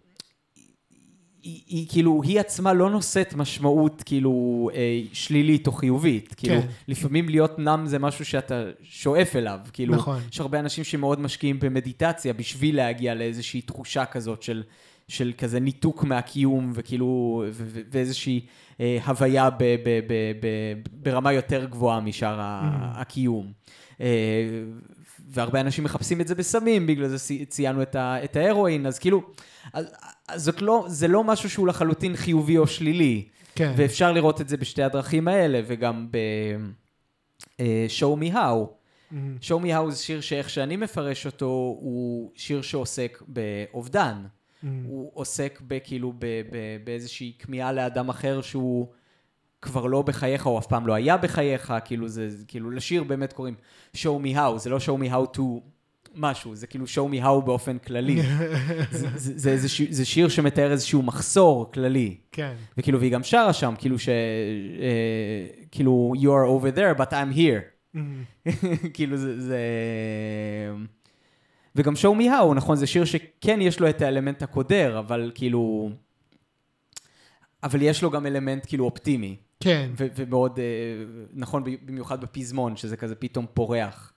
[SPEAKER 2] היא, היא כאילו, היא עצמה לא נושאת משמעות כאילו אה, שלילית או חיובית. כאילו,
[SPEAKER 1] כן.
[SPEAKER 2] לפעמים להיות נם זה משהו שאתה שואף אליו. כאילו,
[SPEAKER 1] נכון.
[SPEAKER 2] יש הרבה אנשים שמאוד משקיעים במדיטציה בשביל להגיע לאיזושהי תחושה כזאת של, של כזה ניתוק מהקיום, וכאילו, ו- ו- ואיזושהי אה, הוויה ב, ב, ב, ב, ברמה יותר גבוהה משאר ה- הקיום. אה, והרבה אנשים מחפשים את זה בסמים, בגלל זה צי- ציינו את, ה, את ההרואין, אז כאילו, אז זאת לא, זה לא משהו שהוא לחלוטין חיובי או שלילי,
[SPEAKER 1] כן.
[SPEAKER 2] ואפשר לראות את זה בשתי הדרכים האלה, וגם ב... אה, show me how.
[SPEAKER 1] מהמם.
[SPEAKER 2] show me how זה שיר שאיך שאני מפרש אותו, הוא שיר שעוסק באובדן.
[SPEAKER 1] מהמם.
[SPEAKER 2] הוא עוסק בכאילו ב, ב, באיזושהי כמיהה לאדם אחר שהוא כבר לא בחייך, או אף פעם לא היה בחייך, כאילו זה כאילו לשיר באמת קוראים show me how, זה לא show me how to משהו, זה כאילו show me how באופן כללי. <laughs> זה, זה, זה, איזשהו- זה שיר שמתאר איזשהו מחסור כללי.
[SPEAKER 1] כן.
[SPEAKER 2] וכאילו, והיא גם שרה שם, כאילו ש... אה, כאילו, you are over there, but I'm here.
[SPEAKER 1] מהמם. <laughs>
[SPEAKER 2] כאילו זה, זה... וגם show me how, נכון, זה שיר שכן יש לו את האלמנט הקודר, אבל כאילו... אבל יש לו גם אלמנט כאילו אופטימי,
[SPEAKER 1] כן.
[SPEAKER 2] ומאוד, אה, נכון, במיוחד בפזמון, שזה כזה פתאום פורח.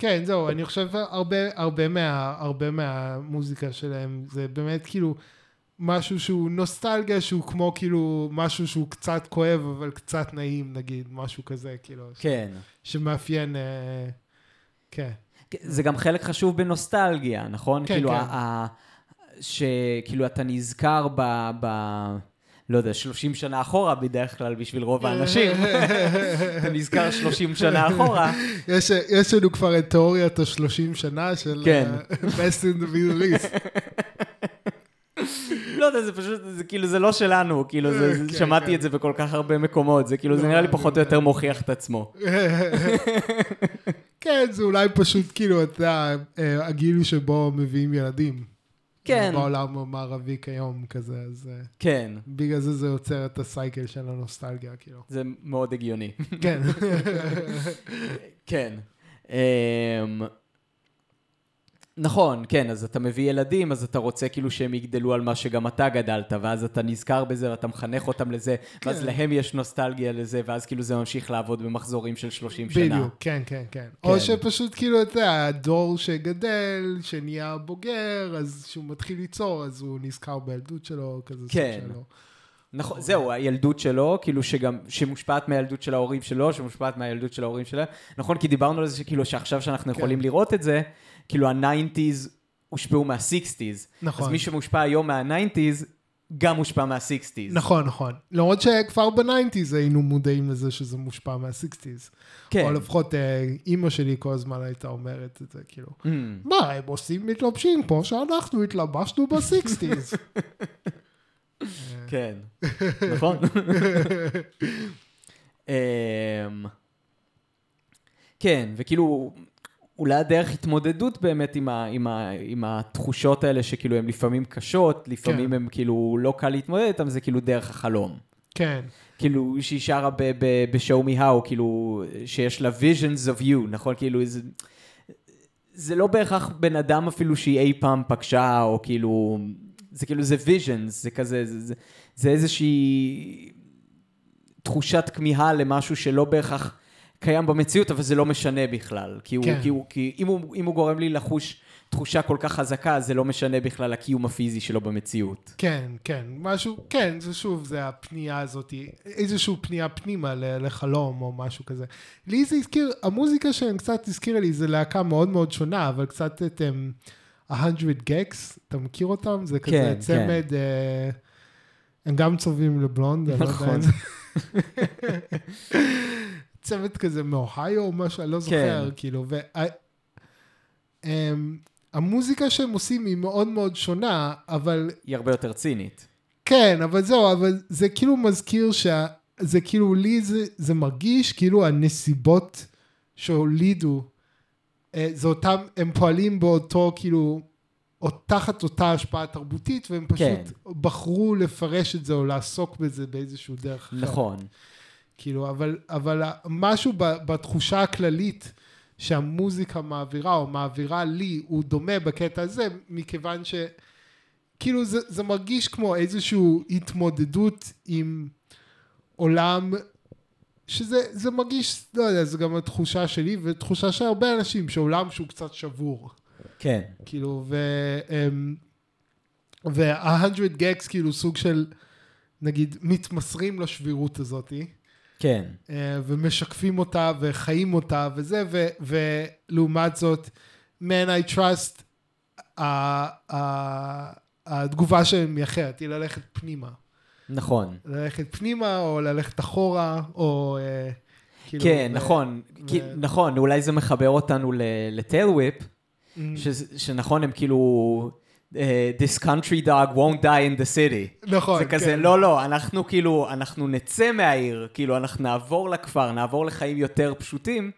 [SPEAKER 1] כן, זהו, אני חושב הרבה, הרבה, מה, הרבה מהמוזיקה שלהם זה באמת כאילו משהו שהוא נוסטלגיה, שהוא כמו כאילו משהו שהוא קצת כואב, אבל קצת נעים, נגיד, משהו כזה, כאילו, ש-
[SPEAKER 2] כן.
[SPEAKER 1] שמאפיין, אה, כן.
[SPEAKER 2] זה גם חלק חשוב בנוסטלגיה, נכון?
[SPEAKER 1] כן,
[SPEAKER 2] כאילו,
[SPEAKER 1] כן.
[SPEAKER 2] ה- ה- שכאילו אתה נזכר ב... ב... לא יודע, 30 שנה אחורה בדרך כלל בשביל רוב האנשים. אתה נזכר 30 שנה אחורה.
[SPEAKER 1] יש, יש לנו כבר את תיאוריית השלושים שנה של
[SPEAKER 2] כן.
[SPEAKER 1] אה, Best in the Middle East.
[SPEAKER 2] לא יודע, זה פשוט, זה כאילו, זה לא שלנו, כאילו, זה- זה-
[SPEAKER 1] כן,
[SPEAKER 2] שמעתי
[SPEAKER 1] כן.
[SPEAKER 2] את זה בכל כך הרבה מקומות, זה כאילו, זה
[SPEAKER 1] לא,
[SPEAKER 2] נראה לי
[SPEAKER 1] אני
[SPEAKER 2] פחות או. יותר מוכיח את עצמו. <laughs>
[SPEAKER 1] כן, זה אולי פשוט כאילו, אתה יודע, אה, הגיל שבו מביאים ילדים.
[SPEAKER 2] כן.
[SPEAKER 1] בעולם המערבי כיום כזה, אז אה,
[SPEAKER 2] כן,
[SPEAKER 1] בגלל זה זה יוצר את הסייקל של הנוסטלגיה, כאילו.
[SPEAKER 2] זה מאוד הגיוני.
[SPEAKER 1] כן. <laughs>
[SPEAKER 2] כן. נכון, כן, אז אתה מביא ילדים, אז אתה רוצה כאילו שהם יגדלו על מה שגם אתה גדלת, ואז אתה נזכר בזה ואתה מחנך אותם לזה, ואז
[SPEAKER 1] כן.
[SPEAKER 2] להם יש נוסטלגיה לזה, ואז כאילו זה ממשיך לעבוד במחזורים של 30 שנה.
[SPEAKER 1] בדיוק, כן, כן, כן. או שפשוט כאילו, אתה יודע, הדור שגדל, שנהיה בוגר, אז כשהוא מתחיל ליצור, אז הוא נזכר בילדות שלו, כזה סוג
[SPEAKER 2] כן.
[SPEAKER 1] שלו.
[SPEAKER 2] נכון, זהו, הילדות שלו, כאילו שגם, שמושפעת מהילדות של ההורים שלו, שמושפעת מהילדות של ההורים שלהם. נכון, כי דיברנו על זה שכאילו שעכשיו שאנחנו
[SPEAKER 1] כן.
[SPEAKER 2] יכולים לראות את זה, כאילו ה-90's הושפעו מה-60's.
[SPEAKER 1] נכון.
[SPEAKER 2] אז מי שמושפע היום מה-90's, גם מושפע מה-60's.
[SPEAKER 1] נכון, נכון. למרות שכבר ב nineties היינו מודעים לזה שזה מושפע מה sixties.
[SPEAKER 2] כן.
[SPEAKER 1] או לפחות אה, אימא שלי כל הזמן הייתה אומרת את זה, כאילו,
[SPEAKER 2] Mm.
[SPEAKER 1] מה, הם עושים מתלבשים כמו שאנחנו התלבשנו ב sixties. <laughs>
[SPEAKER 2] כן, נכון. <laughs> <laughs> אמ, כן, וכאילו, אולי הדרך התמודדות באמת עם, ה, עם, ה, עם התחושות האלה שכאילו הן לפעמים קשות, לפעמים
[SPEAKER 1] כן.
[SPEAKER 2] הן כאילו לא קל להתמודד איתן, זה כאילו דרך החלום.
[SPEAKER 1] כן,
[SPEAKER 2] כאילו, שהיא שרה ב-show me how, כאילו, שיש לה visions of you, נכון? כאילו, זה, זה לא בהכרח בן אדם אפילו שהיא אי פעם פגשה, או כאילו, זה כאילו, זה visions, זה כזה, זה, זה, זה איזושהי תחושת כמיהה למשהו שלא בהכרח קיים במציאות, אבל זה לא משנה בכלל. כי, הוא,
[SPEAKER 1] כן.
[SPEAKER 2] כי, הוא, כי אם, הוא, אם הוא גורם לי לחוש תחושה כל כך חזקה, זה לא משנה בכלל הקיום הפיזי שלו במציאות.
[SPEAKER 1] כן, כן, משהו, כן, זה שוב, זה הפנייה הזאת, איזושהי פנייה פנימה לחלום או משהו כזה. לי זה הזכיר, המוזיקה שלהם קצת הזכירה לי, זה להקה מאוד מאוד שונה, אבל קצת את um, ה-100 גקס, אתה מכיר אותם? זה כזה
[SPEAKER 2] כן,
[SPEAKER 1] צמד, אה, הם גם צובעים לבלונד, אני לא יודע
[SPEAKER 2] נכון. <laughs>
[SPEAKER 1] צוות כזה מאוהיו או משהו, אני לא זוכר,
[SPEAKER 2] כן.
[SPEAKER 1] כאילו, וה- אמ, המוזיקה שהם עושים היא מאוד מאוד שונה, אבל
[SPEAKER 2] היא הרבה יותר צינית.
[SPEAKER 1] כן, אבל זהו, אבל זה כאילו מזכיר שה... זה כאילו, לי זה, זה מרגיש כאילו הנסיבות שהולידו, אה, זה אותם, הם פועלים באותו, כאילו, או תחת אותה השפעה תרבותית, והם פשוט
[SPEAKER 2] כן.
[SPEAKER 1] בחרו לפרש את זה או לעסוק בזה באיזשהו דרך אחרת.
[SPEAKER 2] נכון.
[SPEAKER 1] כאילו, אבל, אבל משהו ב- בתחושה הכללית שהמוזיקה מעבירה, או מעבירה לי, הוא דומה בקטע הזה, מכיוון ש... כאילו זה, זה מרגיש כמו איזושהי התמודדות עם עולם, שזה זה מרגיש, לא יודע, זה גם התחושה שלי, ותחושה של הרבה אנשים, שעולם שהוא קצת שבור.
[SPEAKER 2] כן.
[SPEAKER 1] כאילו, ו... אמ, וה-100 גקס כאילו סוג של, נגיד, מתמסרים לשבירות הזאתי.
[SPEAKER 2] כן.
[SPEAKER 1] אה, ומשקפים אותה וחיים אותה וזה, ו, ולעומת זאת, Man I Trust, ה- ה- התגובה שלהם היא אחרת, היא ללכת פנימה.
[SPEAKER 2] נכון.
[SPEAKER 1] ללכת פנימה או ללכת אחורה, או אה, כאילו...
[SPEAKER 2] כן,
[SPEAKER 1] ו-
[SPEAKER 2] נכון.
[SPEAKER 1] ו-
[SPEAKER 2] כי- נכון, אולי זה מחבר אותנו לטיילוויפ,
[SPEAKER 1] Mm,
[SPEAKER 2] שנכון, הם כאילו... אה, This country dog won't die in the city.
[SPEAKER 1] נכון,
[SPEAKER 2] זה כזה,
[SPEAKER 1] כן.
[SPEAKER 2] לא, לא, אנחנו כאילו, אנחנו נצא מהעיר, כאילו, אנחנו נעבור לכפר, נעבור לחיים יותר פשוטים,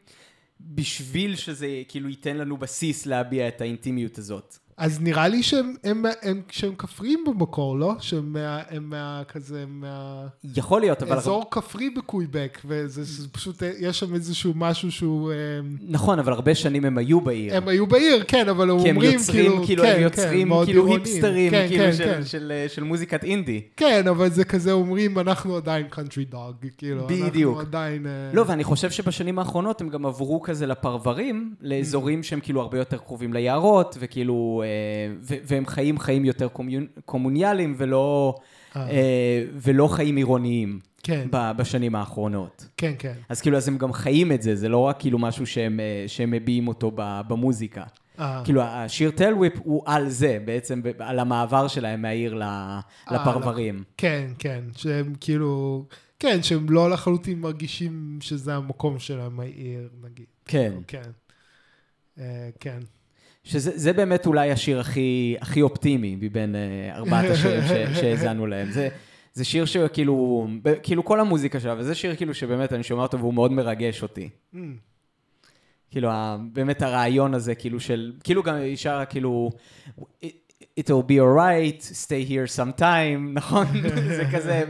[SPEAKER 2] בשביל שזה כאילו ייתן לנו בסיס להביע את האינטימיות הזאת.
[SPEAKER 1] אז נראה לי שהם הם, הם, שהם כפריים במקור, לא? שהם מה, הם מה, כזה, מה...
[SPEAKER 2] יכול להיות, אבל...
[SPEAKER 1] אזור כפרי בקוויבק, וזה זה פשוט, יש שם איזשהו משהו שהוא... אה,
[SPEAKER 2] נכון, אבל הרבה שנים הם היו בעיר.
[SPEAKER 1] הם היו בעיר, כן, אבל הם
[SPEAKER 2] כי הם
[SPEAKER 1] אומרים
[SPEAKER 2] יוצרים,
[SPEAKER 1] כאילו,
[SPEAKER 2] כאילו,
[SPEAKER 1] כן,
[SPEAKER 2] הם
[SPEAKER 1] כן,
[SPEAKER 2] יוצרים
[SPEAKER 1] מאוד
[SPEAKER 2] כאילו. היפסטרים,
[SPEAKER 1] כן,
[SPEAKER 2] כאילו,
[SPEAKER 1] כן,
[SPEAKER 2] של-
[SPEAKER 1] כן.
[SPEAKER 2] של של מוזיקת אינדי.
[SPEAKER 1] כן, אבל זה כזה אומרים, אנחנו עדיין country dog, כאילו,
[SPEAKER 2] בדיוק.
[SPEAKER 1] אנחנו עדיין... אה,
[SPEAKER 2] לא, ואני חושב שבשנים האחרונות הם גם עברו כזה לפרברים, לאזורים שהם כאילו הרבה יותר קרובים ליערות, וכאילו, אה, והם חיים חיים יותר קומוניאליים, ולא,
[SPEAKER 1] אה.
[SPEAKER 2] אה, ולא חיים עירוניים
[SPEAKER 1] כן,
[SPEAKER 2] בשנים האחרונות.
[SPEAKER 1] כן, כן.
[SPEAKER 2] אז כאילו, אז הם גם חיים את זה, זה לא רק כאילו משהו שהם, אה, שהם מביעים אותו במוזיקה.
[SPEAKER 1] אה,
[SPEAKER 2] כאילו, השיר טלוויפ הוא על זה, בעצם, על המעבר שלהם מהעיר לפרברים.
[SPEAKER 1] כן, כן, שהם כאילו... כן, שהם לא לחלוטין מרגישים שזה המקום שלהם, העיר, נגיד.
[SPEAKER 2] כן.
[SPEAKER 1] כן. אה, כן.
[SPEAKER 2] שזה זה באמת אולי השיר הכי, הכי אופטימי מבין uh, ארבעת השירים <laughs> שהאזנו להם. זה, זה שיר שכאילו, כאילו כל המוזיקה שלה, וזה שיר כאילו שבאמת אני שומע אותו והוא מאוד מרגש אותי.
[SPEAKER 1] Mm.
[SPEAKER 2] כאילו, באמת הרעיון הזה, כאילו של, כאילו גם היא שרה כאילו, it will be alright, stay here sometime, <laughs> נכון? זה כזה,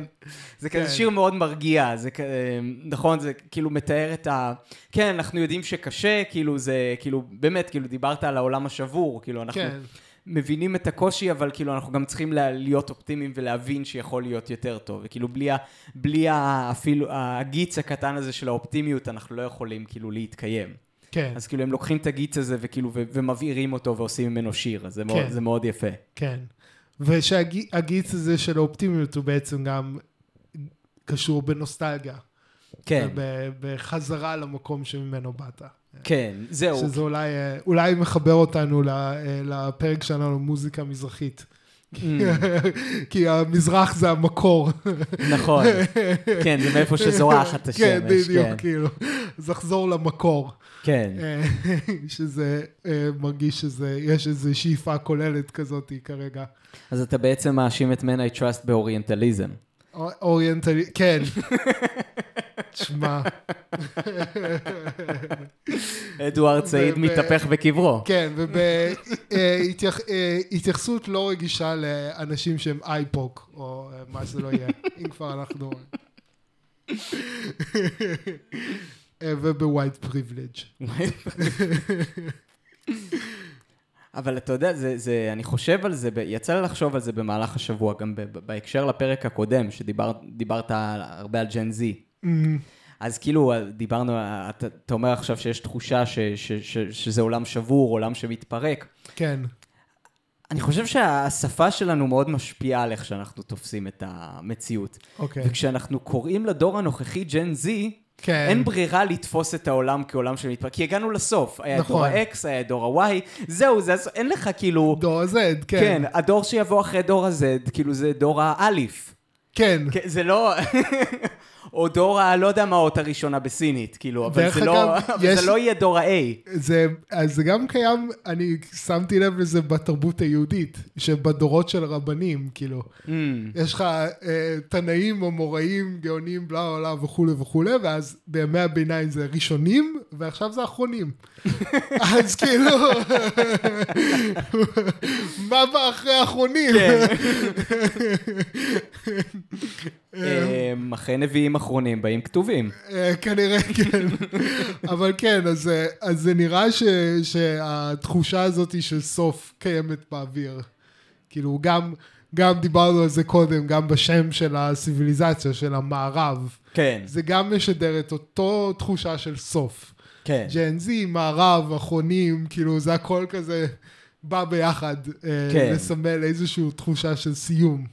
[SPEAKER 2] זה כזה
[SPEAKER 1] כן.
[SPEAKER 2] שיר מאוד מרגיע, זה כזה, נכון? זה כאילו מתאר את ה... כן, אנחנו יודעים שקשה, כאילו זה, כאילו, באמת, כאילו דיברת על העולם השבור, כאילו אנחנו
[SPEAKER 1] כן,
[SPEAKER 2] מבינים את הקושי, אבל כאילו אנחנו גם צריכים לה- להיות אופטימיים ולהבין שיכול להיות יותר טוב, וכאילו בלי, ה, בלי ה, אפילו הגיץ הקטן הזה של האופטימיות, אנחנו לא יכולים כאילו להתקיים.
[SPEAKER 1] כן,
[SPEAKER 2] אז כאילו הם לוקחים את הגיץ הזה וכאילו ו- ומבעירים אותו ועושים ממנו שיר, אז זה, מאוד,
[SPEAKER 1] כן.
[SPEAKER 2] זה מאוד יפה.
[SPEAKER 1] כן. ושהגיץ הזה של האופטימיות הוא בעצם גם קשור בנוסטלגיה.
[SPEAKER 2] כן,
[SPEAKER 1] בחזרה למקום שממנו באת.
[SPEAKER 2] כן, זהו.
[SPEAKER 1] שזה אולי, אה, אולי מחבר אותנו אה, לפרק שלנו, מוזיקה מזרחית. <laughs> כי המזרח זה המקור.
[SPEAKER 2] נכון. <laughs> כן, זה מאיפה שזורחת השמש.
[SPEAKER 1] כן, בדיוק,
[SPEAKER 2] כן.
[SPEAKER 1] כאילו. אז לחזור למקור.
[SPEAKER 2] כן,
[SPEAKER 1] אה, <laughs> שזה אה, מרגיש שזה, יש איזו שאיפה כוללת כזאת כרגע.
[SPEAKER 2] אז אתה בעצם מאשים את Men I Trust באוריינטליזם.
[SPEAKER 1] אור- אוריינטלי, כן. תשמע,
[SPEAKER 2] אדוארד סעיד מתהפך בקברו.
[SPEAKER 1] כן, ובהתייחסות לא רגישה לאנשים שהם BIPOC, או אה, מה שזה לא יהיה, אם כבר אנחנו... אה, וב white privilege.
[SPEAKER 2] אבל אתה יודע, זה, זה, אני חושב על זה, יצא לי לחשוב על זה במהלך השבוע, גם בהקשר לפרק הקודם, שדיברת הרבה על ג'ן זי. אז כאילו, דיברנו, אתה, אתה אומר עכשיו שיש תחושה ש, ש, ש, שזה עולם שבור, עולם שמתפרק.
[SPEAKER 1] כן,
[SPEAKER 2] אני חושב שהשפה שלנו מאוד משפיעה על איך שאנחנו תופסים את המציאות.
[SPEAKER 1] אוקיי.
[SPEAKER 2] וכשאנחנו קוראים לדור הנוכחי ג'ן זי,
[SPEAKER 1] כן.
[SPEAKER 2] אין ברירה לתפוס את העולם כעולם שמתפרק, כי הגענו לסוף. היה
[SPEAKER 1] נכון.
[SPEAKER 2] דור ה-X, היה דור ה-Y, זהו, זה, אין לך כאילו...
[SPEAKER 1] דור ה-Z, כן.
[SPEAKER 2] כן, הדור שיבוא אחרי דור ה-Z, כאילו זה דור האליף.
[SPEAKER 1] כן.
[SPEAKER 2] כן, זה לא... <laughs> או דור ה... לא יודע מה האות הראשונה בסינית, כאילו, אבל זה לא...
[SPEAKER 1] אגב, <laughs>
[SPEAKER 2] אבל
[SPEAKER 1] יש-
[SPEAKER 2] זה לא יהיה דור ה-A.
[SPEAKER 1] זה, אז זה גם קיים, אני שמתי לב לזה בתרבות היהודית, שבדורות של רבנים, כאילו,
[SPEAKER 2] Mm,
[SPEAKER 1] יש לך אה, תנאים, אמוראים, גאונים, בלה בלה וכולי וכולי, ואז בימי הביניים זה ראשונים, ועכשיו זה אחרונים. <laughs> אז כאילו, מה בא אחרי האחרונים?
[SPEAKER 2] כן. <laughs> אמ, אחרי נביאים אחרונים באים כתובים.
[SPEAKER 1] אה, כנראה כן. אבל כן, אז, אה, זה נראה שהתחושה הזאת של סוף קיימת באוויר. כאילו, גם, גם דיברנו על זה קודם, גם בשם של הסיביליזציה, של המערב.
[SPEAKER 2] כן,
[SPEAKER 1] זה גם משדר את אותו תחושה של סוף.
[SPEAKER 2] כן.
[SPEAKER 1] ג'ן זי, מערב, אחרונים, כאילו, זה הכל כזה בא ביחד. אה,
[SPEAKER 2] כן.
[SPEAKER 1] לסמל איזושהי תחושה של סיום.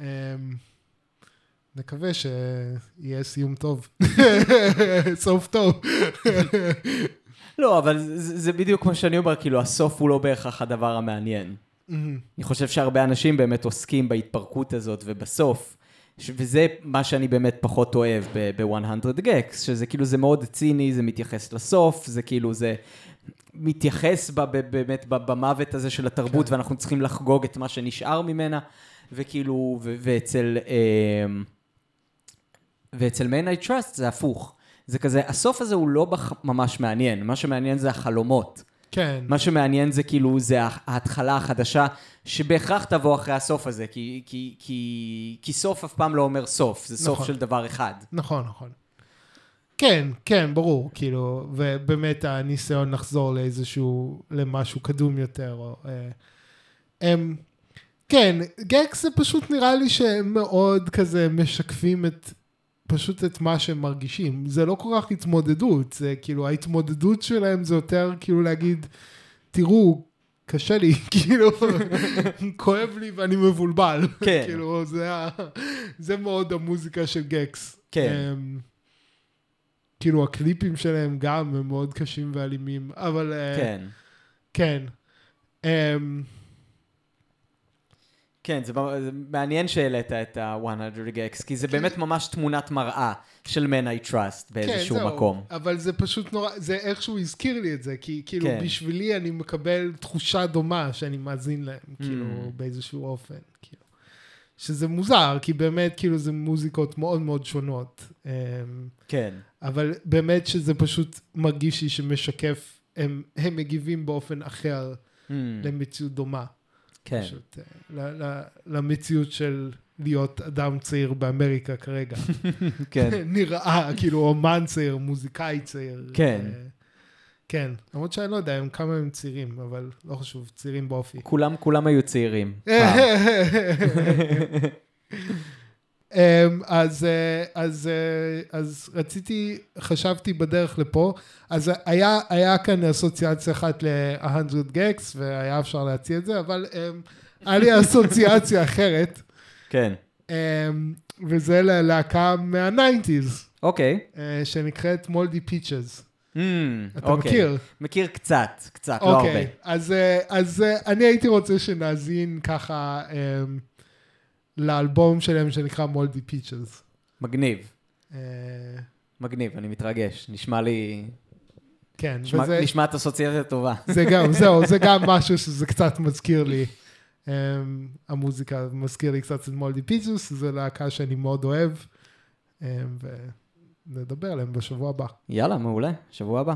[SPEAKER 1] אה, נקווה שיהיה סיום טוב. <laughs> סוף טוב.
[SPEAKER 2] לא, אבל זה, זה בדיוק כמו שאני אומר, כאילו, הסוף הוא לא בהכרח הדבר המעניין. אני חושב שהרבה אנשים באמת עוסקים בהתפרקות הזאת ובסוף, ש- וזה מה שאני באמת פחות אוהב ב-100 גקס, שזה כאילו, זה מאוד ציני, זה מתייחס לסוף, זה כאילו, זה מתייחס ב- ב- באמת ב- במוות הזה של התרבות,
[SPEAKER 1] כן.
[SPEAKER 2] ואנחנו צריכים לחגוג את מה שנשאר ממנה, וכאילו, ו- ואצל... אמ, ואצל Man I Trust זה הפוך. זה כזה, הסוף הזה הוא לא בח- ממש מעניין, מה שמעניין זה החלומות.
[SPEAKER 1] כן.
[SPEAKER 2] מה שמעניין זה כאילו, זה ההתחלה החדשה, שבהכרח תבוא אחרי הסוף הזה, כי, כי, כי, כי סוף אף פעם לא אומר סוף, זה סוף
[SPEAKER 1] נכון.
[SPEAKER 2] של דבר אחד.
[SPEAKER 1] נכון, נכון. כן, כן, ברור, כאילו, ובאמת הניסיון לחזור לאיזשהו, למשהו קדום יותר, או... אה, הם, כן, גקס זה פשוט נראה לי שהם מאוד כזה משקפים את, פשוט את מה שהם מרגישים. זה לא כל כך התמודדות, זה כאילו, ההתמודדות שלהם זה יותר כאילו להגיד, תראו, קשה לי, <laughs> כאילו, כואב לי ואני מבולבל. <laughs>
[SPEAKER 2] כן.
[SPEAKER 1] כאילו, זה, זה מאוד המוזיקה של גקס.
[SPEAKER 2] כן.
[SPEAKER 1] אמ, כאילו, הקליפים שלהם גם הם מאוד קשים ואלימים, אבל... אה,
[SPEAKER 2] כן.
[SPEAKER 1] כן. אמ,
[SPEAKER 2] כן, זה, זה מעניין שהעלית את ה-100 גקס, כי זה באמת ממש תמונת מראה של Man I Trust באיזשהו
[SPEAKER 1] כן, זהו,
[SPEAKER 2] מקום.
[SPEAKER 1] אבל זה פשוט נורא, זה איכשהו הזכיר לי את זה, כי כאילו
[SPEAKER 2] כן.
[SPEAKER 1] בשבילי אני מקבל תחושה דומה שאני מאזין להם, כאילו
[SPEAKER 2] Mm.
[SPEAKER 1] באיזשהו אופן, כאילו. שזה מוזר, כי באמת כאילו זה מוזיקות מאוד מאוד שונות. אמ,
[SPEAKER 2] כן.
[SPEAKER 1] אבל באמת שזה פשוט מרגיש לי שמשקף, הם, הם מגיבים באופן אחר
[SPEAKER 2] Mm,
[SPEAKER 1] למציאות דומה.
[SPEAKER 2] כן.
[SPEAKER 1] פשוט, אה, ל, ל, למציאות של להיות אדם צעיר באמריקה כרגע. <laughs>
[SPEAKER 2] כן. <laughs>
[SPEAKER 1] נראה, כאילו אומן צעיר, מוזיקאי צעיר.
[SPEAKER 2] כן.
[SPEAKER 1] אה, כן, למרות שאני לא יודע הם כמה הם צעירים, אבל לא חשוב, צעירים באופי.
[SPEAKER 2] כולם, כולם היו צעירים. <laughs>
[SPEAKER 1] אמ, אז, אה, אז, אה, אז רציתי, חשבתי בדרך לפה, אז היה, היה כאן אסוציאציה אחת ל-100 גקס, והיה אפשר להציע את זה, אבל אמ, היה לי אסוציאציה אחרת,
[SPEAKER 2] כן.
[SPEAKER 1] אמ, וזה ללהקה מה-90's,
[SPEAKER 2] אוקיי.
[SPEAKER 1] אה, שנקראת מולדי פיצ'ז.
[SPEAKER 2] Mm,
[SPEAKER 1] אתה
[SPEAKER 2] אוקיי.
[SPEAKER 1] מכיר?
[SPEAKER 2] מכיר קצת, קצת, לא הרבה.
[SPEAKER 1] אוקיי, אז, אה, אז אה, אני הייתי רוצה שנאזין ככה לאלבום שלהם שנקרא מולדי פיצ'ז.
[SPEAKER 2] מגניב.
[SPEAKER 1] אה,
[SPEAKER 2] מגניב, אני מתרגש. נשמע לי...
[SPEAKER 1] כן,
[SPEAKER 2] נשמע,
[SPEAKER 1] וזה
[SPEAKER 2] נשמעת אסוציאציה טובה.
[SPEAKER 1] זה גם, <laughs> זהו, זה גם משהו שזה קצת מזכיר לי. Um, המוזיקה מזכיר לי קצת את מולדי פיצוס, זו להקה שאני מאוד אוהב, um, ונדבר עליהם בשבוע הבא.
[SPEAKER 2] יאללה, מעולה. שבוע הבא.